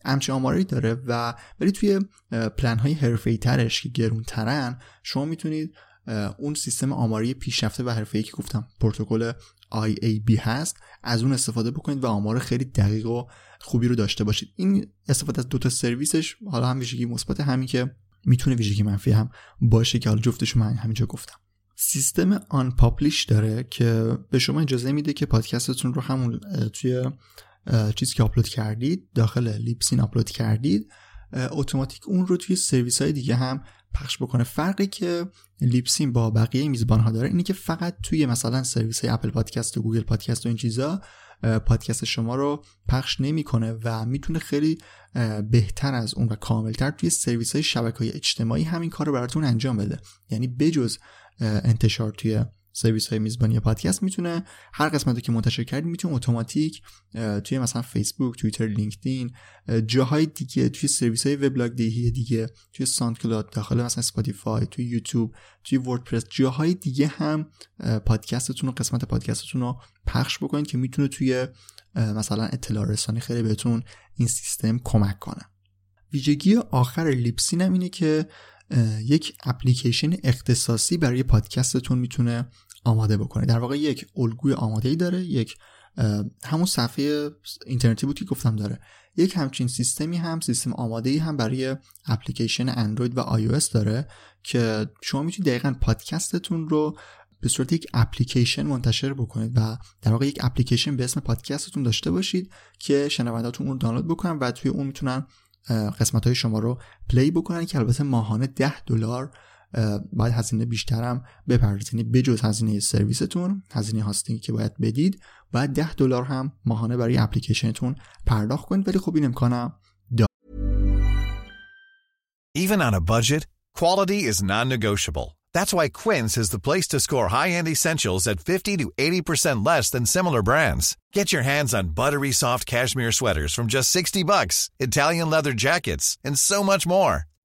همچین آماری داره و ولی توی پلن های حرفه‌ای ترش که گرون ترن شما می‌تونید اون سیستم آماری پیشرفته و حرفه‌ای که گفتم پروتکل IAB هست از اون استفاده بکنید و آمار خیلی دقیق و خوبی رو داشته باشید. این استفاده از دو تا سرویسش حالا هم ویژگی مثبت همین که می‌تونه ویژگی منفی هم باشه که حالا جفتش من همینجا گفتم. سیستم OnPublish داره که به شما اجازه میده که پادکستتون رو همون توی چیزی که آپلود کردید داخل Libsyn آپلود کردید اتوماتیک اون رو توی سرویس های دیگه هم پخش بکنه. فرقی که Libsyn با بقیه میزبان ها داره اینه که فقط توی مثلا سرویس های اپل پادکست و گوگل پادکست و این چیزا پادکست شما رو پخش نمی‌کنه و می‌تونه خیلی بهتر از اون و کاملتر توی سرویس های شبکه های اجتماعی همین کار رو براتون انجام بده. یعنی بجز انتشار توی سرویس های میزبانی پادکست می‌تونه هر قسمتی که منتشر کردید می‌تونه اتوماتیک توی مثلا فیسبوک توییتر لینکدین جاهای دیگه توی سرویس های وبلاگ دهی دیگه توی SoundCloud داخل مثلا Spotify توی یوتیوب توی WordPress جاهای دیگه هم پادکستتون و قسمت پادکستتون رو پخش بکنید که می‌تونه توی مثلا اطلاع رسانی خیلی بهتون این سیستم کمک کنه. ویژگی آخر Libsyn هم اینه که یک اپلیکیشن اختصاصی برای پادکستتون می‌تونه آماده بکنه. در واقع یک الگوی آماده ای داره یک همون صفحه اینترنتی بود که گفتم داره. یک همچین سیستمی هم سیستم آماده ای هم برای اپلیکیشن اندروید و آی داره که شما می‌تونید دقیقا پادکستتون رو به صورت یک اپلیکیشن منتشر بکنید و در واقع یک اپلیکیشن به اسم پادکستتون داشته باشید که شنونداتون اون دانلود بکنن و توی اون می‌تونن قسمت های شما رو play بکنن که البته ماهانه 10 دلار باید هزینه بیشترم بپردازید یعنی بجز هزینه سرویستون هزینه هاستینگی که باید بدید باید 10 دلار هم ماهانه برای اپلیکیشنتون پرداخت کنید ولی خب این امکانم Even on a budget, quality is non-negotiable. That's why Quince is the place to score high-end essentials at 50 to 80% less than similar brands. Get your hands on buttery soft cashmere sweaters from just 60 bucks, Italian leather jackets, and so much more.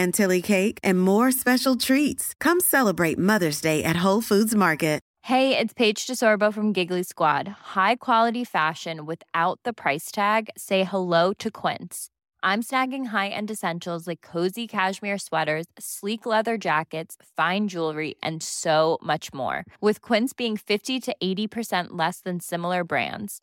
chantilly cake, and more special treats. Come celebrate Mother's Day at Whole Foods Market. Hey, it's Paige DeSorbo from Giggly Squad. High quality fashion without the price tag. Say hello to Quince. I'm snagging high-end essentials like cozy cashmere sweaters, sleek leather jackets, fine jewelry, and so much more. With Quince being 50 to 80% less than similar brands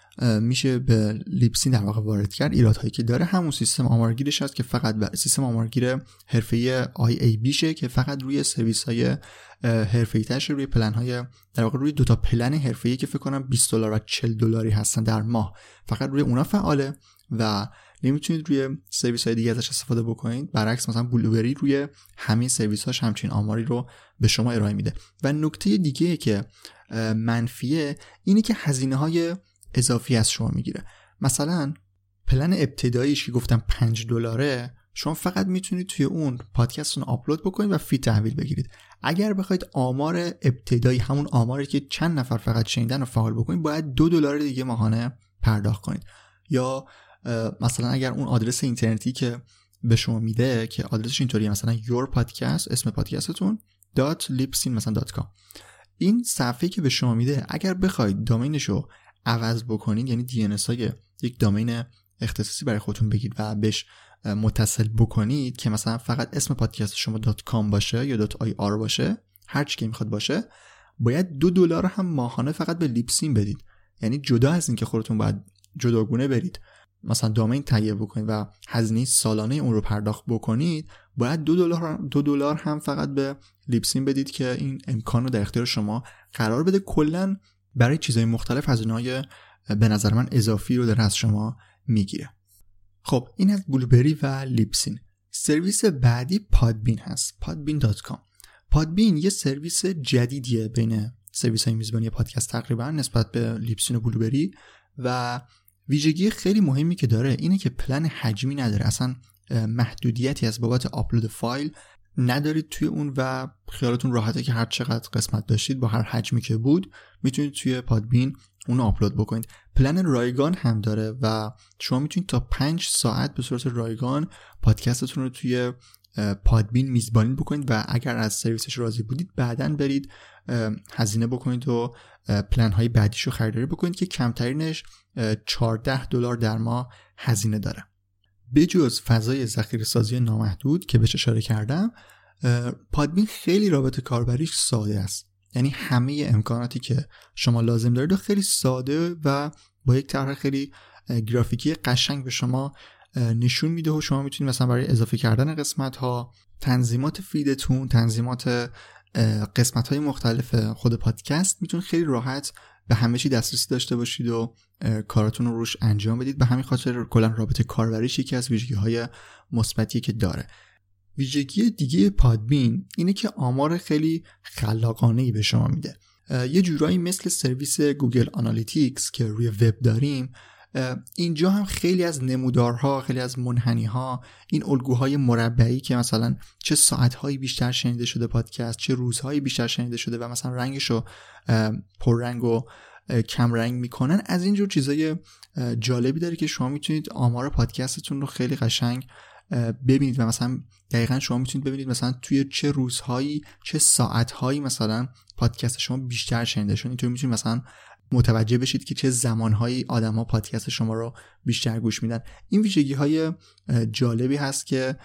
میشه به لیپسین در واقع وارد کرد. ایرادهایی که داره همون سیستم آمارگیرش هست که فقط به سیستم آمارگیر حرفه آی ای بیشه که فقط روی سرویس های حرفه‌ای ترش روی پلن های در واقع روی دو تا پلن حرفه‌ای که فکر کنم 20 دلار و 40 دلاری هستن در ماه. فقط روی اونا فعاله و نمی‌تونید روی سرویس های دیگه ازش استفاده بکنید. برعکس مثلا بلوبری روی همه سرویس هاش همچین آماری رو به شما ارائه میده. و نکته دیگه که منفیه اینه که هزینه های اضافی از شما می‌گیره. مثلا پلن ابتداییش که گفتم 5 دلاره شما فقط می‌تونید توی اون پادکستتون آپلود بکنید و فی تحویل بگیرید. اگر بخواید آمار ابتدایی همون آماری که چند نفر فقط شنیدن رو فعال بکنید باید دو دلار دیگه ماهانه پرداخت کنید. یا مثلا اگر اون آدرس اینترنتی که به شما میده که آدرسش اینطوریه مثلا your podcast اسم پادکستتون .lipsin مثلا .com. این صفحه که به شما میده اگر بخواید دامینش رو عوض بکنید یعنی دی های یک دامین اختصاصی برای خودتون بگید و بهش متصل بکنید که مثلا فقط اسم پادکست شما .com باشه یا .ir باشه هر چی که می‌خواد باشه باید دو دلار هم ماهانه فقط به لیپسین بدید. یعنی جدا از اینکه خودتون باید جداگونه برید مثلا domain تهیه بکنید و هزینه سالانه اون رو پرداخت بکنید باید دو دلار دو دلار هم فقط به Libsyn بدید که این امکان رو در اختیار شما قرار بده. کلا برای چیزهای مختلف هزینه های به نظر من اضافی رو در از شما می‌گیره. خب این از Blubrry و Libsyn سرویس بعدی Podbean هست. podbean.com Podbean یه سرویس جدیدیه بین سرویس های میزبانی پادکست تقریبا نسبت به Libsyn و Blubrry و ویژگی خیلی مهمی که داره اینه که پلن حجمی نداره. اصلا محدودیتی از بابت آپلود فایل ندارید توی اون و خیالتون راحته که هر چقدر قسمت داشتید با هر حجمی که بود می‌تونید توی Podbean اون آپلود بکنید. پلن رایگان هم داره و شما می‌تونید تا پنج ساعت به صورت رایگان پادکستتون رو توی Podbean میزبانی بکنید و اگر از سرویسش راضی بودید بعدا برید هزینه بکنید و پلن های بعدیش رو خریداری بکنید که کمترینش 14 دلار در ماه هزینه داره. بجز فضای ذخیره سازی نامحدود که بهش اشاره کردم پادبین خیلی رابط کاربریش ساده است. یعنی همه امکاناتی که شما لازم دارید خیلی ساده و با یک طرح خیلی گرافیکی قشنگ به شما نشون میده و شما می‌تونید مثلا برای اضافه کردن قسمت ها تنظیمات feed تون تنظیمات قسمت های مختلف خود پادکست می‌تونید خیلی راحت به همه چی دسترسی داشته باشید و کاراتون رو روش انجام بدید. به همین خاطر کلا رابط کاربریش یکی از ویژگی های مثبتی که داره. ویژگی دیگه Podbean اینه که آمار خیلی خلاقانه ای به شما میده. یه جورایی مثل سرویس Google Analytics که روی وب داریم اینجا هم خیلی از نمودارها خیلی از منحنی ها این الگوهای مربعی که مثلا چه ساعتهایی بیشتر شنیده شده پادکست چه روزهایی بیشتر شنیده شده و مثلا رنگش رو پررنگ و کم رنگ می‌کنن از اینجور چیزای جالبی داره که شما می‌تونید آمار پادکستتون رو خیلی قشنگ ببینید و مثلا دقیقا شما می‌تونید ببینید مثلا توی چه روزهایی چه ساعتهایی مثلا پادکست شما بیشتر شنیده شد اینطور می‌تونید مثلا متوجه بشید که چه زمانهایی آدما پادکست شما رو بیشتر گوش میدن. این ویژگی های جالبی هست که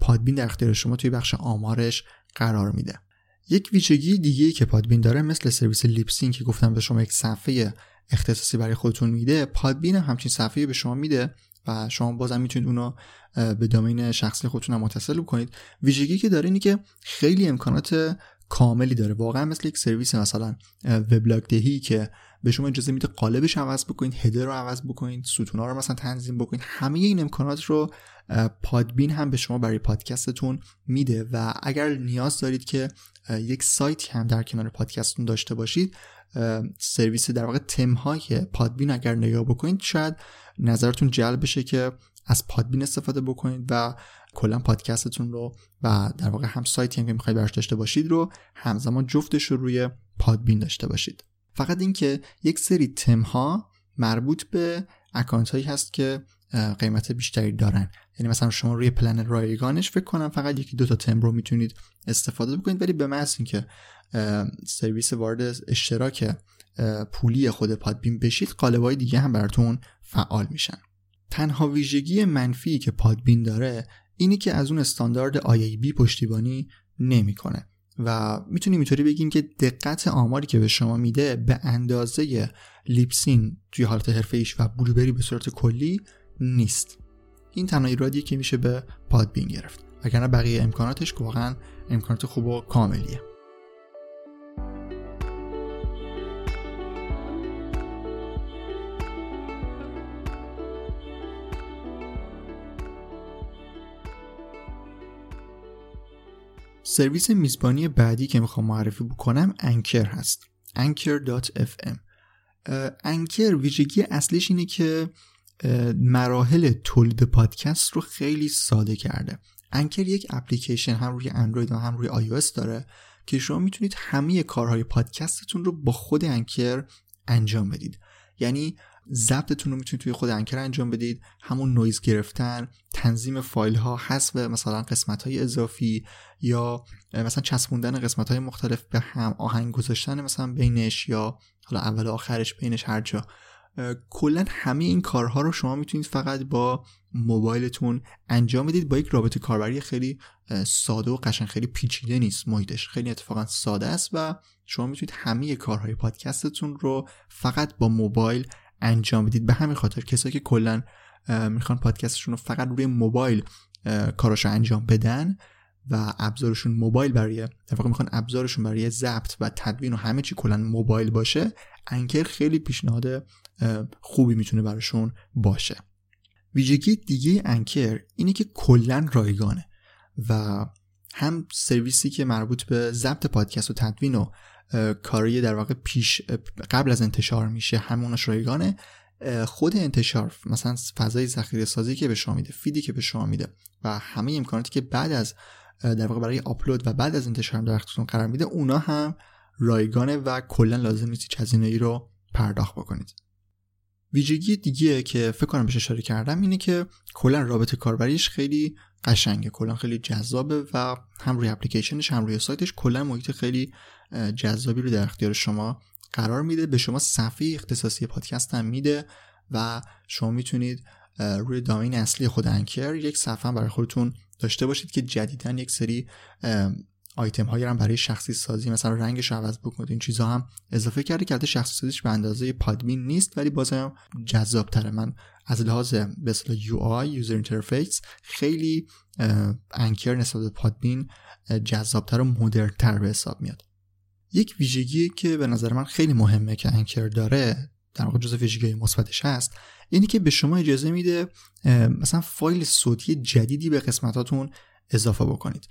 Podbean در اختیار شما توی بخش آمارش قرار میده. یک ویژگی دیگه که Podbean داره مثل سرویس Libsyn که گفتم به شما یک صفحه اختصاصی برای خودتون میده Podbean هم همچین صفحه به شما میده و شما بازم می‌تونید اونو به domain شخصی خودتون هم متصل کنید ویژگی که داره اینه که خیلی امکانات کاملی داره. واقعا مثل یک سرویس مثلا وبلاگ دهی که به شما اجازه میده قالبش عوض بکنید header رو عوض بکنید ستونا رو مثلا تنظیم بکنید همه این امکانات رو Podbean هم به شما برای پادکستتون میده و اگر نیاز دارید که یک سایتی هم در کنار پادکستتون داشته باشید سرویس در واقع تم های Podbean اگر نگاه بکنید شاید نظرتون جلب بشه که از Podbean استفاده بکنید و کلا پادکستتون رو و در واقع هم سایتی هم که می‌خواید براش داشته باشید رو همزمان جفتش رو روی Podbean داشته باشید. فقط اینکه یک سری تم ها مربوط به account هایی هست که قیمت بیشتری دارن. یعنی مثلا شما روی پلن رایگانش فکر کنم فقط یکی دو تا تم رو می‌تونید استفاده بکنید ولی به محض اینکه سرویس وارد اشتراک پولی خود Podbean بشید قالبای دیگه هم براتون فعال میشن. تنها ویژگی منفی که Podbean داره اینه که از اون استاندارد IAB پشتیبانی نمی‌کنه. و می‌تونیم اینطوری بگیم که دقت آماری که به شما میده به اندازه لیپسین توی حالت حرفه ایش و بلوبری به صورت کلی نیست. این تنها ایرادیه که میشه به پادبین گرفت. وگرنه بقیه امکاناتش واقعا امکانات خوب و کاملیه. سرویس میزبانی بعدی که می‌خوام معرفی بکنم Anchor هست. anchor.fm Anchor ویژگی اصلیش اینه که مراحل تولید پادکست رو خیلی ساده کرده. Anchor یک اپلیکیشن هم روی اندروید و هم روی آی داره که شما می‌تونید همه کارهای پادکستتون رو با خود Anchor انجام بدید. یعنی ضبطتون رو می‌تونید توی خود Anchor انجام بدید. همون نویز گرفتن تنظیم فایل ها حذف مثلا قسمت های اضافی یا مثلا چسبوندن قسمت های مختلف به هم آهنگ گذاشتن مثلا بینش یا حالا اول و آخرش بینش هر جا. کلا همه این کارها رو شما می‌تونید فقط با موبایلتون انجام بدید. با یک رابطه کاربری خیلی ساده و قشنگ خیلی پیچیده نیست محیطش. خیلی اتفاقا ساده است و شما می‌تونید همه کارهای پادکستتون رو فقط با موبایل انجام بدید به همین خاطر کسایی که کلا می‌خوان پادکستشون رو فقط روی موبایل کاراشو انجام بدن و ابزارشون موبایل برای در واقع می‌خوان ابزارشون برای ضبط و تدوین و همه چی کلا موبایل باشه انکر خیلی پیشنهاد خوبی می‌تونه براشون باشه. ویژگی دیگه انکر اینه که کلا رایگانه و هم سرویسی که مربوط به ضبط پادکست و تدوین و کاری در واقع پیش قبل از انتشار میشه. همونش رایگانه خود انتشار مثلا فضای ذخیره سازی که به شما میده فیدی که به شما میده و همه امکاناتی که بعد از در واقع برای آپلود و بعد از انتشار در اختیارتون قرار میده اونا هم رایگانه و کلا لازم نیست ای رو پرداخت بکنید. ویژگی دیگه که فکر کنم بهش اشاره کردم اینه که کلا رابطه کاربریش خیلی قشنگه. کلا خیلی جذابه و هم روی اپلیکیشنش هم روی سایتش کلا محیط خیلی جذابی رو در اختیار شما قرار میده. به شما صفحه اختصاصی پادکست هم میده و شما می‌تونید روی domain اصلی خود Anchor یک صفحه برای خودتون داشته باشید که جدیدا یک سری آیتم هایی هم برای شخصی سازی مثلا رنگش عوض بکنید این چیزها هم اضافه کرده که شخصی سازیش به اندازه Podbean نیست ولی بازم جذاب تره من از لحاظ به اصطلاح UI user interface خیلی Anchor نسبت به Podbean جذابتر و مدرنتر به حساب میاد. یک ویژگی که به نظر من خیلی مهمه که Anchor داره در واقع جزء ویژگی مثبتش هست اینی که به شما اجازه میده مثلا فایل صوتی جدیدی به قسمتاتون اضافه بکنید.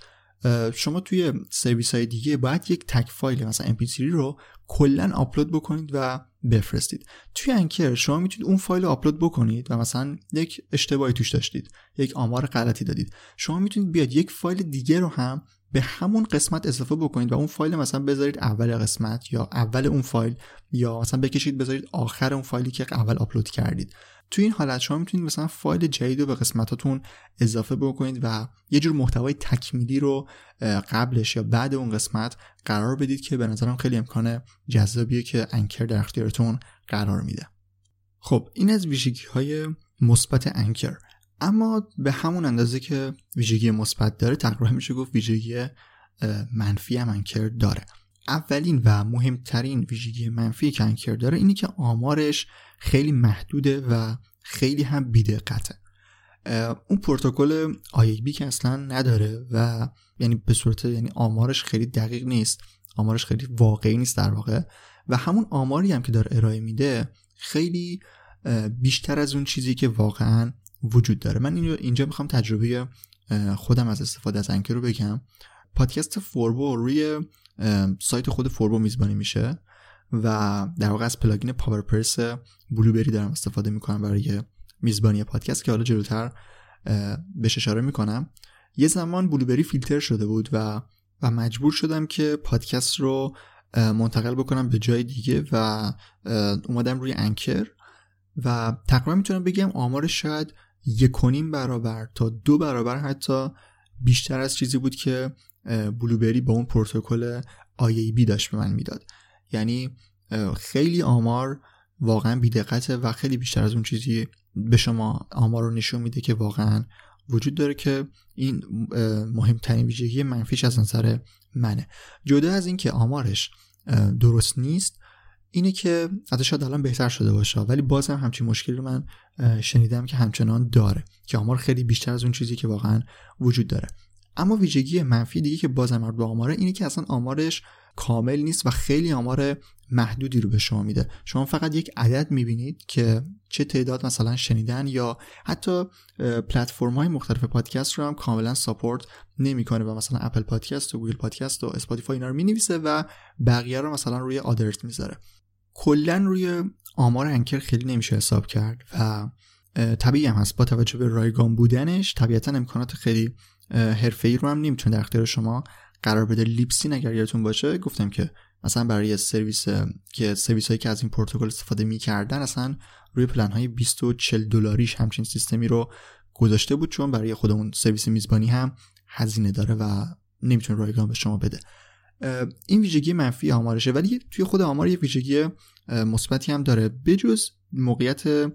شما توی سرویس های دیگه باید یک تک فایل مثلا mp3 رو کلا آپلود بکنید و بفرستید. توی Anchor شما می‌تونید اون فایل رو آپلود بکنید و مثلا یک اشتباهی توش داشتید یک آمار غلطی دادید. شما می‌تونید بیاد یک فایل دیگه رو هم به همون قسمت اضافه بکنید و اون فایل مثلا بذارید اول قسمت یا اول اون فایل یا مثلا بکشید بذارید آخر اون فایلی که اول آپلود کردید. تو این حالت شما می‌تونید مثلا فایل جدید رو به قسمتاتون اضافه بکنید و یه جور محتوای تکمیلی رو قبلش یا بعد اون قسمت قرار بدید که به نظرم خیلی امکان جذابیه که انکر در اختیارتون قرار میده. خب این از ویژگی های مثبت انکر. اما به همون اندازه که ویژگی مثبت داره تقریبا میشه گفت ویژگی منفی هم انکر داره. اولین و مهمترین ویژگی منفی که انکر داره اینی که آمارش خیلی محدوده و خیلی هم بیدقته. اون پروتکل بی که اصلا نداره و یعنی به صورت یعنی آمارش خیلی دقیق نیست آمارش خیلی واقعی نیست در واقع و همون آماری هم که داره ارائه میده خیلی بیشتر از اون چیزی که واقعا وجود داره. من اینجا می‌خوام تجربه خودم از استفاده از Anchor رو بگم. پادکست فوربو روی سایت خود فوربو میزبانی میشه و در واقع از plugin PowerPress Blubrry دارم استفاده می‌کنم برای میزبانی پادکست که حالا جلوتر بهش اشاره می‌کنم. یه زمان Blubrry فیلتر شده بود و و مجبور شدم که پادکست رو منتقل بکنم به جای دیگه و اومدم روی انکر و تقریبا می‌تونم بگم آمارش شاید یکونیم برابر تا دو برابر حتی بیشتر از چیزی بود که بلوبری با اون پروتکل بی داشت به من می‌داد. یعنی خیلی آمار واقعا بیدقته و خیلی بیشتر از اون چیزی به شما آمار رو نشون میده که واقعا وجود داره که این مهمترین ویژگی منفیش از نظر منه. جدا از اینکه آمارش درست نیست اینه که حتی شاید الان بهتر شده باشه ولی باز هم همچین مشکلی رو من شنیدم که همچنان داره که آمار خیلی بیشتر از اون چیزی که واقعا وجود داره. اما ویژگی منفی دیگه که بازم مربوط به آماره اینه که اصلا آمارش کامل نیست و خیلی آمار محدودی رو به شما میده. شما فقط یک عدد می‌بینید که چه تعداد مثلا شنیدن یا حتی پلتفرم های مختلف پادکست رو هم کاملا support نمی‌کنه و مثلا Apple Podcast و Google Podcast و Spotify اینا رو می‌نویسه و بقیه رو مثلا روی other می‌ذاره. کلا روی آمار Anchor خیلی نمیشه حساب کرد و طبیعی هم هست. با توجه به رایگان بودنش طبیعتا امکانات خیلی حرفه‌ای رو هم نمی‌تونه در اختیار شما قرار بده. Libsyn اگر یادتون باشه گفتم که مثلا برای سرویس که سرویس هایی که از این پروتکل استفاده می‌کردن اصلا روی پلن های 20 و 40 دلاریش همچین سیستمی رو گذاشته بود چون برای خودمون سرویس میزبانی هم هزینه داره و نمی‌تونه رایگان به شما بده. این ویژگی منفی آمارشه ولی توی خود آمار یه ویژگی مثبتی هم داره. بجز موقعیت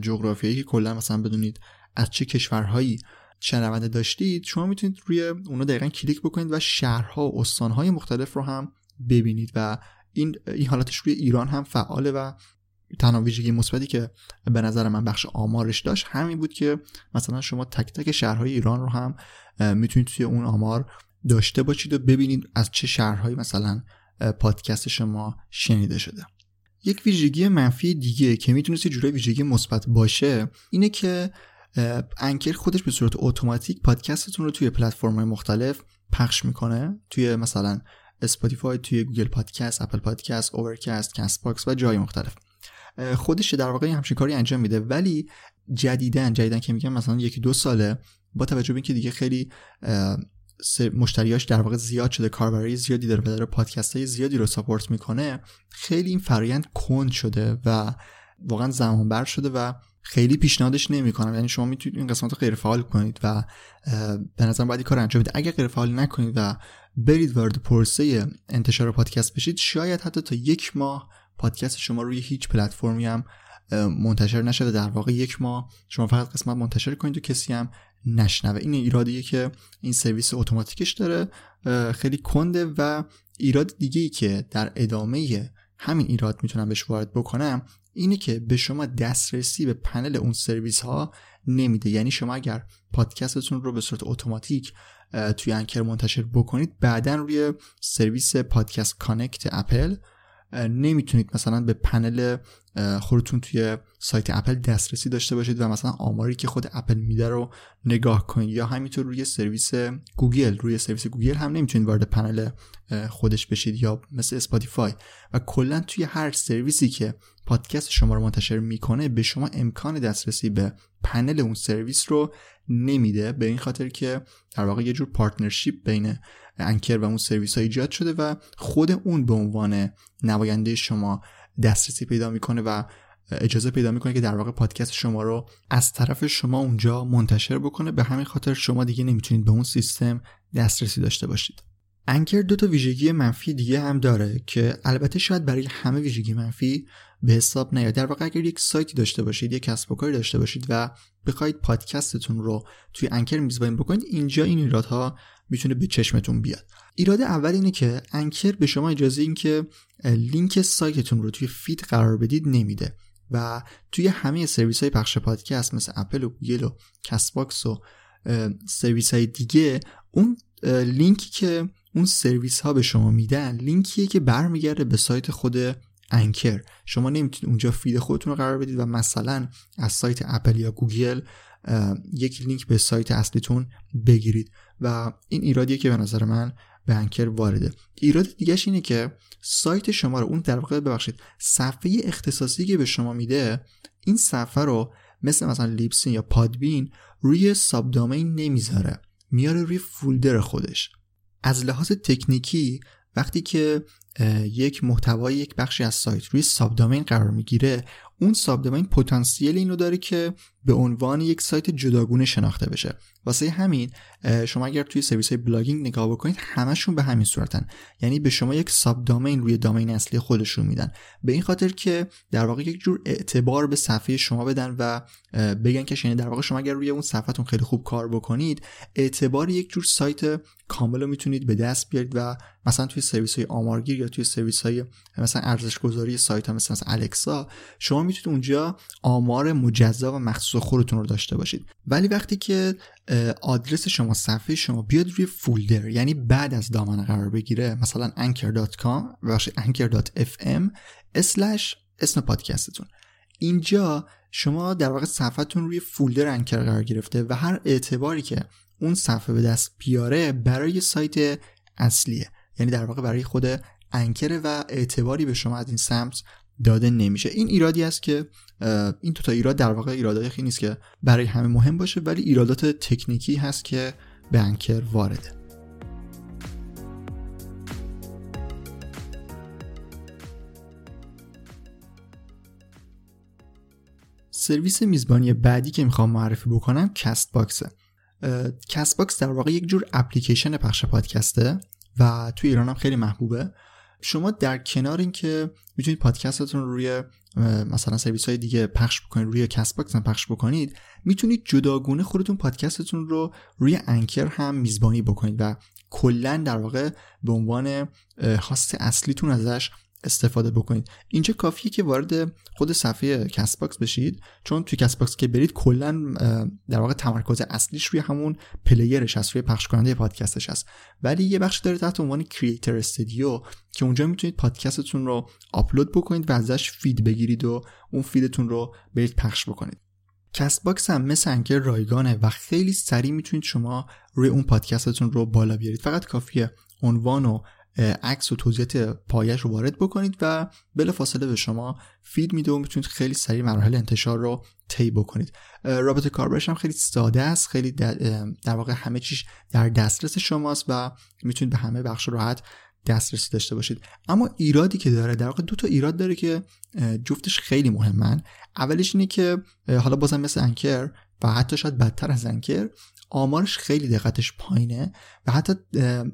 جغرافیایی که کلا مثلا بدونید از چه کشورهایی شنونده داشتید شما می‌تونید روی اونو دقیقا کلیک بکنید و شهرها و استانهای مختلف رو هم ببینید و این این حالتش روی ایران هم فعاله و تنها ویژگی مثبتی که به نظر من بخش آمارش داشت همین بود که مثلا شما تک تک شهرهای ایران رو هم می‌تونید توی اون آمار داشته باشید و ببینید از چه شهرهایی مثلا پادکست شما شنیده شده. یک ویژگی منفی دیگه که می‌تونست یه جورای ویژگی مثبت باشه اینه که انکر خودش به صورت اتوماتیک پادکستتون رو توی پلتفرم‌های مختلف پخش می‌کنه. توی مثلا Spotify توی Google Podcast Apple Podcast Overcast کست و جای مختلف. خودش در واقع همچین کاری انجام میده. ولی جدیدن جدیدن که میگم مثلا یکی دو ساله با توجه به اینکه دیگه خیلی مشتریاش در واقع زیاد شده کاربری زیادی داره و داره پادکست های زیادی رو support می‌کنه. خیلی این فرایند کند شده و واقعا زمان بر شده و خیلی پیشنهادش نمی‌کنم. یعنی شما می‌تونید این قسمت رو غیر فعال کنید و به نظر باید کار انجام بدید. اگر غیر فعال نکنید و برید وارد پرسه انتشار پادکست بشید شاید حتی تا یک ماه پادکست شما روی هیچ پلتفرمی هم منتشر نشده. در واقع یک ماه شما فقط قسمت منتشر کنید و کسی هم نشنوه. این ایرادیه که این سرویس اتوماتیکش داره خیلی کنده و ایراد دیگه ای که در ادامه همین ایراد می‌تونم بهش وارد بکنم اینه که به شما دسترسی به پنل اون سرویس ها نمیده. یعنی شما اگر پادکستتون رو به صورت اتوماتیک توی Anchor منتشر بکنید بعدا روی سرویس Podcast Connect اپل نمی‌تونید مثلا به پنل خودتون توی سایت اپل دسترسی داشته باشید و مثلا آماری که خود اپل میده رو نگاه کنید. یا همینطور روی سرویس گوگل. روی سرویس گوگل هم نمی‌تونید وارد پنل خودش بشید یا مثل Spotify. و کلا توی هر سرویسی که پادکست شما رو منتشر می‌کنه به شما امکان دسترسی به پنل اون سرویس رو نمیده به این خاطر که در واقع یه جور partnership بین Anchor و اون سرویس ها ایجاد شده و خود اون به عنوان نماینده شما دسترسی پیدا می‌کنه و اجازه پیدا می‌کنه که در واقع پادکست شما رو از طرف شما اونجا منتشر بکنه. به همین خاطر شما دیگه نمی‌تونید به اون سیستم دسترسی داشته باشید. Anchor دو تا ویژگی منفی دیگه هم داره که البته شاید برای همه ویژگی منفی به حساب نیاد. در واقع اگر یک سایتی داشته باشید یک کسب و کاری داشته باشید و بخواید پادکستتون رو توی Anchor میزبانی بکنید اینجا این ایرادها می‌تونه به چشمتون بیاد. ایراد اول اینه که Anchor به شما اجازه این که لینک سایتتون رو توی feed قرار بدید نمیده و توی همه سرویس های پخش پادکست مثل اپل و گوگل و Castbox و سرویس های دیگه اون لینکی که اون سرویس ها به شما میدن لینکیه که برمیگرده به سایت خود Anchor. شما نمی‌تونید اونجا feed خودتون رو قرار بدید و مثلا از سایت اپل یا گوگل یک لینک به سایت اصلیتون بگیرید. و این ایرادیه که به نظر من به Anchor وارده. ایراد دیگهش اینه که سایت شما رو اون در واقع ببخشید صفحه اختصاصی که به شما میده این صفحه رو مثل مثلا Libsyn یا Podbean روی sub نمی‌ذاره. میاره روی folder خودش. از لحاظ تکنیکی وقتی که یک محتوای یک بخشی از سایت روی sub قرار می‌گیره اون subdomain پتانسیل اینو داره که به عنوان یک سایت جداگونه شناخته بشه. واسه همین شما اگر توی سرویس های blogging نگاه بکنید همشون به همین صورتن. یعنی به شما یک subdomain روی domain اصلی خودشون میدن. به این خاطر که در واقع یک جور اعتبار به صفحه شما بدن و بگن که یعنی در واقع شما اگر روی اون صفحتون خیلی خوب کار بکنید اعتبار یک جور سایت کامل رو می‌تونید به دست بیارید و مثلا توی سرویس های آمارگیر یا توی سرویس های مثلا ارزش گذاری سایت ها مثل, الکسا شما می‌تونید اونجا آمار مجزا و مخصوص خودتون رو داشته باشید. ولی وقتی که آدرس شما صفحه شما بیاد روی فولدر یعنی بعد از دامنه قرار بگیره مثلا anchor.com و anchor.fm اسلش اسم پادکستتون اینجا شما در واقع صفحتون روی فولدر انکر قرار گرفته و هر اعتباری که اون صفحه به دست بیاره برای سایت اصلیه. یعنی در واقع برای خود انکره و اعتباری به شما از این سمت داده نمیشه. این ایرادی است که این تو تا ایراد در واقع ایرادای خیلی نیست که برای همه مهم باشه ولی ایرادات تکنیکی هست که به انکر وارده. سرویس میزبانی بعدی که می‌خوام معرفی بکنم Castbox ه Castbox در واقع یک جور اپلیکیشن پخش پادکسته و تو ایران هم خیلی محبوبه. شما در کنار اینکه می‌تونید پادکستتون رو روی مثلا سرویس های دیگه پخش بکنید روی Castbox هم پخش بکنید می‌تونید جداگونه خودتون پادکستتون رو روی Anchor هم میزبانی بکنید و کلا در واقع به عنوان host اصلیتون ازش استفاده بکنید. اینجا کافیه که وارد خود صفحه Castbox بشید؟ چون توی Castbox که برید کلا در واقع تمرکز اصلیش روی همون player ش هست روی پخش کننده پادکستش هست. ولی یه بخش داره تحت عنوان Creator Studio که اونجا می‌تونید پادکستتون رو آپلود بکنید و ازش feed بگیرید و اون feed تون رو برید پخش بکنید. Castbox هم مثل Anchor رایگانه و خیلی سریع می‌تونید شما روی اون پادکستتون رو بالا بیارید. فقط کافیه عنوان و عکس و توضیحات پایش رو وارد بکنید و بلا فاصله به شما فید میده و می‌تونید خیلی سریع مراحل انتشار رو طی بکنید. رابط کاربرش هم خیلی ساده است خیلی در واقع همه چیش در دسترس شماست و می‌تونید به همه بخش راحت دسترسی داشته باشید. اما ایرادی که داره در واقع دو تا ایراد داره که جفتش خیلی مهمن. اولش اینه که حالا بازم مثل انکر و حتی شاید بدتر از انکر آمارش خیلی دقتش پایینه و حتی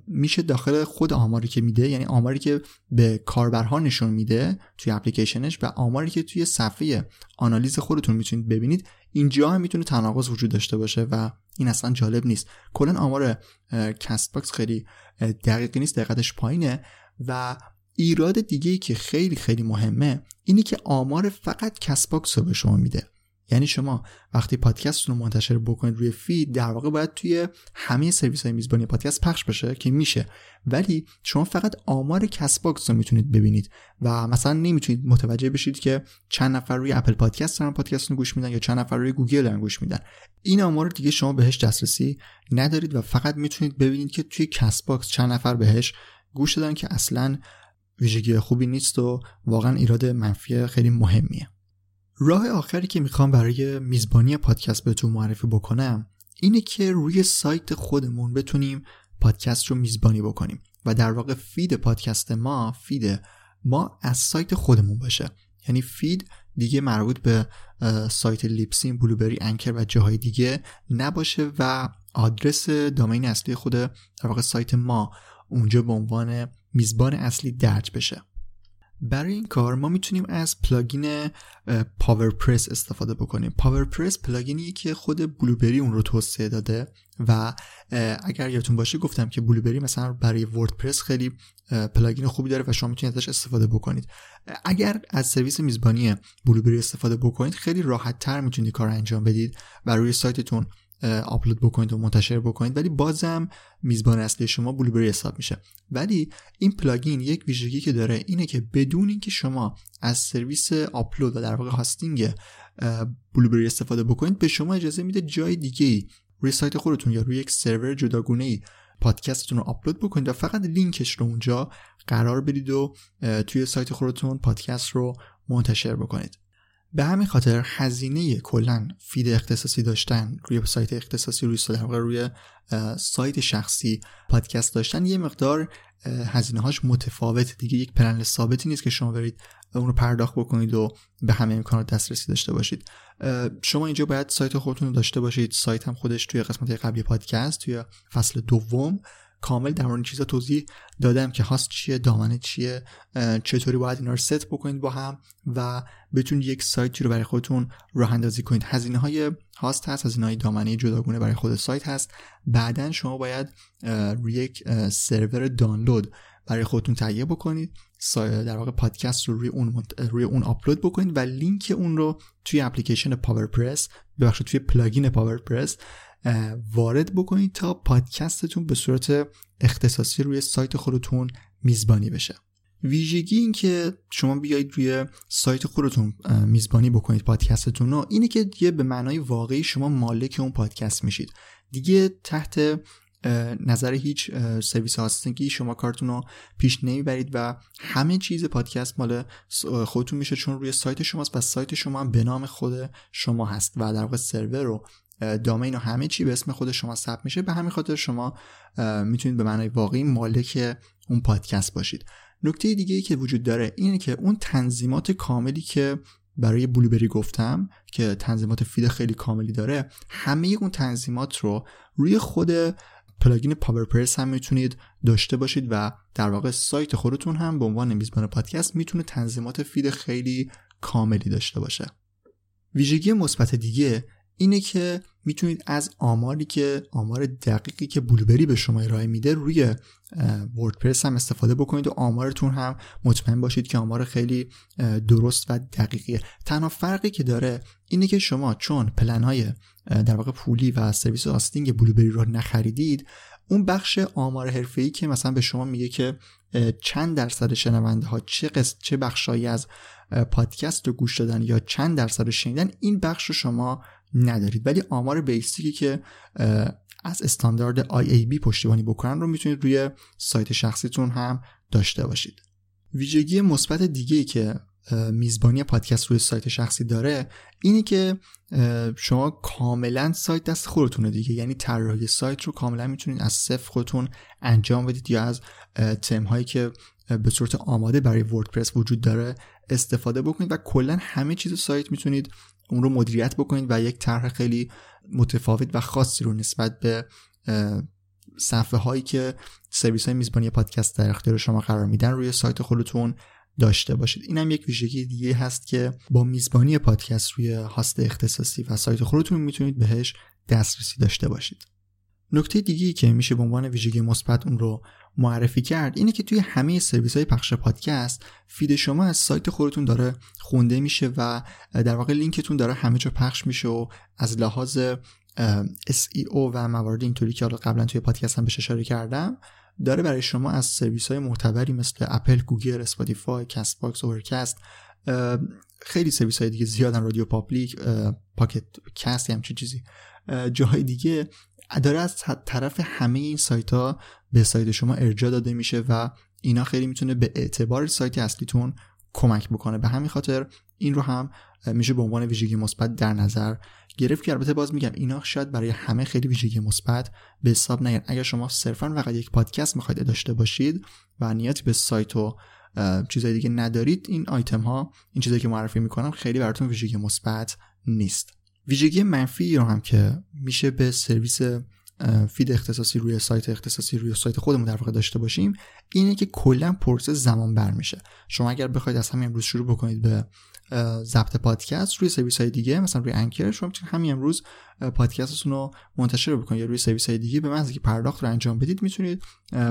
میشه داخل خود آماری که میده یعنی آماری که به کاربرها نشون میده توی اپلیکیشنش و آماری که توی صفحه آنالیز خودتون می‌تونید ببینید اینجا هم می‌تونه تناقض وجود داشته باشه و این اصلا جالب نیست. کلا آمار Castbox خیلی دقیقی نیست دقتش پایینه و ایراد دیگه ای که خیلی خیلی مهمه اینه که آمار فقط Castbox رو به شما میده. یعنی شما وقتی پادکستتون رو منتشر بکنید روی feed در واقع باید توی همه سرویس های میزبانی پادکست پخش بشه که میشه. ولی شما فقط آمار Castbox رو می‌تونید ببینید و مثلا نمی‌تونید متوجه بشید که چند نفر روی Apple Podcast دارن پادکست رو گوش میدن یا چند نفر روی گوگل دارن گوش میدن. این آمار دیگه شما بهش دسترسی ندارید و فقط می‌تونید ببینید که توی Castbox چند نفر بهش گوش دادن که اصلا ویژگی خوبی نیست و واقعا ایراد منفی خیلی مهمیه. راه آخری که می‌خوام برای میزبانی پادکست بهتون معرفی بکنم اینه که روی سایت خودمون بتونیم پادکست رو میزبانی بکنیم و در واقع feed پادکست ما feed ما از سایت خودمون باشه. یعنی feed دیگه مربوط به سایت Libsyn Blubrry Anchor و جاهای دیگه نباشه و آدرس domain اصلی خود در واقع سایت ما اونجا به عنوان میزبان اصلی درج بشه. برای این کار ما می‌تونیم از plugin PowerPress استفاده بکنیم. PowerPress plugin ی که خود Blubrry اون رو توسعه داده و اگر یادتون باشه گفتم که Blubrry مثلا برای WordPress خیلی plugin خوبی داره و شما می‌تونید ازش استفاده بکنید. اگر از سرویس میزبانی Blubrry استفاده بکنید خیلی راحت تر می‌تونید کار انجام بدید و روی سایتتون آپلود بکنید و منتشر بکنید. ولی بازم میزبان اصلی شما Blubrry حساب میشه. ولی این plugin یک ویژگی که داره اینه که بدون اینکه شما از سرویس آپلود و در واقع hosting Blubrry استفاده بکنید به شما اجازه میده جای دیگه ای روی سایت خودتون یا روی یک سرور جداگونه ای پادکستتون رو آپلود بکنید و فقط لینکش رو اونجا قرار بدید و توی سایت خودتون پادکست رو منتشر بکنید. به همین خاطر هزینه کلا فید اختصاصی داشتن روی سایت اختصاصی روی در روی سایت شخصی پادکست داشتن یه مقدار هزینه هاش متفاوت دیگه یک پلن ثابتی نیست که شما برید اون رو پرداخت بکنید و به همه امکانات دسترسی داشته باشید. شما اینجا باید سایت خودتون رو داشته باشید. سایت هم خودش توی قسمت قبلی پادکست توی فصل دوم. کامل در مورد چیزا توضیح دادم که هاست چیه دامنه چیه چطوری باید اینا رو ست بکنید با هم و بتونید یک سایتی رو برای خودتون راه اندازی کنید. هزینه های host هست هزینه های دامنه جداگونه برای خود سایت هست. بعدا شما باید روی یک سرور دانلود برای خودتون تهیه بکنید. در واقع پادکست رو روی اون روی اون آپلود بکنید و لینک اون رو توی اپلیکیشن PowerPress ببخشید توی plugin PowerPress وارد بکنید تا پادکستتون به صورت اختصاصی روی سایت خودتون میزبانی بشه. ویژگی این که شما بیایید روی سایت خودتون میزبانی بکنید پادکستتون رو اینه که دیگه به معنای واقعی شما مالک اون پادکست میشید. دیگه تحت نظر هیچ سرویس هاستینگی شما کارتون رو پیش نمی‌برید و همه چیز پادکست مال خودتون میشه چون روی سایت شماست و سایت شما به نام خود شما هست و در واقع سرور رو domain و همه چی به اسم خود شما ثبت میشه. به همین خاطر شما می‌تونید به معنای واقعی مالک اون پادکست باشید. نکته دیگه ای که وجود داره اینه که اون تنظیمات کاملی که برای Blubrry گفتم که تنظیمات feed خیلی کاملی داره همه اون تنظیمات رو روی خود plugin PowerPress هم می‌تونید داشته باشید و در واقع سایت خودتون هم به عنوان میزبان پادکست می‌تونه تنظیمات feed خیلی کاملی داشته باشه. ویژگی مثبت دیگه اینه که می‌تونید از آماری که آمار دقیقی که بلوبری به شما ارائه میده روی وردپرس هم استفاده بکنید و آمارتون هم مطمئن باشید که آمار خیلی درست و دقیقیه. تنها فرقی که داره اینه که شما چون پلنهای در واقع پولی و سرویس آستینگ بلوبری رو نخریدید اون بخش آمار حرفه‌ای که مثلا به شما میگه که چند درصد شنونده ها چه قسم چه بخشایی از پادکست رو گوش دادن یا چند درصد شنیدن این بخش رو شما ندارید. ولی آمار بیسیکی که از استاندارد IAB پشتیبانی بکنن رو می‌تونید روی سایت شخصیتون هم داشته باشید. ویژگی مثبت دیگه ای که میزبانی پادکست روی سایت شخصی داره اینه که شما کاملا سایت دست خودتونه دیگه. یعنی طراحی سایت رو کاملا می‌تونید از صفر خودتون انجام بدید یا از تم هایی که به صورت آماده برای وردپرس وجود داره استفاده بکنید و کلا همه چیز سایت می‌تونید اون رو مدیریت بکنید و یک طرح خیلی متفاوت و خاصی رو نسبت به صفحه هایی که سرویس های میزبانی پادکست در اختیار شما قرار میدن روی سایت خودتون داشته باشید. اینم یک ویژگی دیگه هست که با میزبانی پادکست روی هاست اختصاصی و سایت خودتون می‌تونید بهش دسترسی داشته باشید. نکته دیگه که میشه به عنوان ویژگی مثبت اون رو معرفی کرد. اینه که توی همه سرویس های پخش پادکست feed شما از سایت خودتون داره خونده میشه و در واقع لینکتون داره همه جا پخش میشه و از لحاظ SEO و موارد اینطوری که حالا قبلا توی پادکست هم بهش اشاره کردم داره برای شما از سرویس های معتبری مثل اپل، گوگل، Spotify، Castbox، Overcast خیلی سرویس های دیگه زیادن RadioPublic، Pocket Casts همچین چیزی جاهای دیگه داره از طرف همه این سایت ها به سایت شما ارجاع داده میشه و اینا خیلی می‌تونه به اعتبار سایت اصلیتون کمک بکنه. به همین خاطر این رو هم میشه به عنوان ویژگی مثبت در نظر گرفت که البته باز میگم اینا شاید برای همه خیلی ویژگی مثبت به حساب نیاد اگر شما صرفا فقط یک پادکست می‌خواید داشته باشید و نیازی به سایت و چیزای دیگه ندارید این آیتم ها این چیزایی که معرفی می‌کنم خیلی براتون ویژگی مثبت نیست. ویژگی منفی رو هم که میشه به سرویس feed اختصاصی روی سایت اختصاصی روی سایت خودمون در واقع داشته باشیم اینه که کلا پروسه زمان بر میشه. شما اگر بخواید از همین امروز شروع بکنید به ضبط پادکست روی سرویس های دیگه مثلا روی Anchor شما می‌تونید همین امروز پادکستتون رو منتشر بکنید. یا روی سرویس های دیگه به محض که پرداخت رو انجام بدید می‌تونید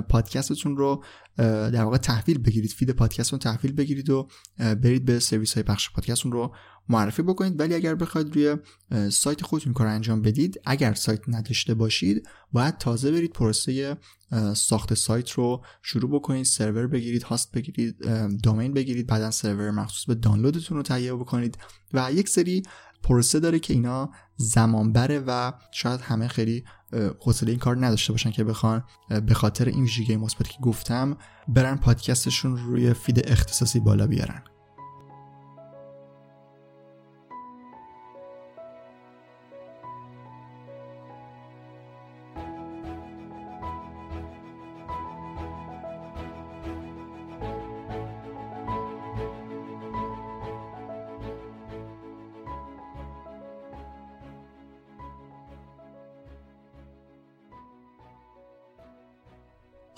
پادکستتون رو در واقع تحویل بگیرید. feed پادکستتون تحویل بگیرید و برید به سرویس های پخش پادکستتون رو معرفی بکنید. ولی اگر بخواید روی سایت خودتون کار انجام بدید اگر سایت نداشته باشید باید تازه برید پروسه ساخت سایت رو شروع بکنید سرور بگیرید host بگیرید domain بگیرید بعدا سرور مخصوص به دانلودتون رو تهیه بکنید و یک سری پروسه داره که اینا زمان بره و شاید همه خیلی حوصله این کار نداشته باشن که بخوان به خاطر این ویژگی مثبت که گفتم برن پادکستشون روی فید اختصاصی بالا بیارن.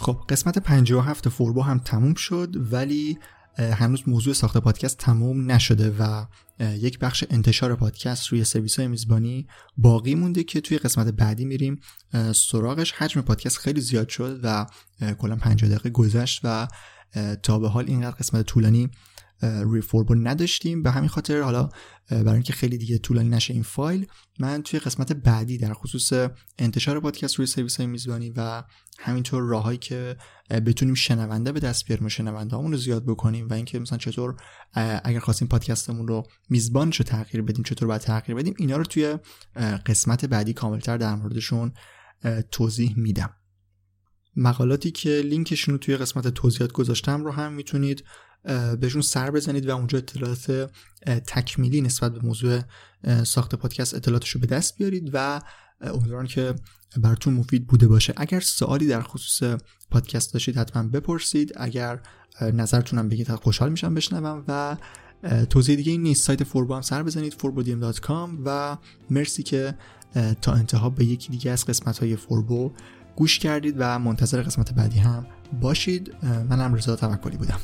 خب قسمت 57 فوربو هم تموم شد ولی هنوز موضوع ساخت پادکست تموم نشده و یک بخش انتشار پادکست روی سرویس های میزبانی باقی مونده که توی قسمت بعدی میریم. سراغش حجم پادکست خیلی زیاد شد و کلا 50 دقیقه گذشت و تا به حال اینقدر قسمت طولانی روی فوربو نداشتیم. به همین خاطر حالا برای اینکه خیلی دیگه طولانی نشه این فایل من توی قسمت بعدی در خصوص انتشار پادکست روی سرویس های میزبانی و همینطور راههایی که بتونیم شنونده به دست بیاریم و شنونده رو زیاد بکنیم و اینکه مثلا چطور اگر خواستیم پادکستمون رو میزبانش رو تغییر بدیم چطور باید تغییر بدیم اینا رو توی قسمت بعدی کاملتر در موردشون توضیح میدم. مقالاتی که لینکشون رو توی قسمت توضیحات گذاشتم رو هم می‌تونید بهشون سر بزنید و اونجا اطلاعات تکمیلی نسبت به موضوع ساخت پادکست اطلاعاتش رو به دست بیارید و امیدوارم که براتون مفید بوده باشه. اگر سوالی در خصوص پادکست داشتید حتما بپرسید. اگر نظرتونم بگید خوشحال میشم بشنوم و توضیح دیگه این نیست. سایت فوربو هم سر بزنید forbodiem.com و مرسی که تا انتها به یکی دیگه از قسمت های فوربو گوش کردید و منتظر قسمت بعدی هم باشید. منم رضا توکلی بودم.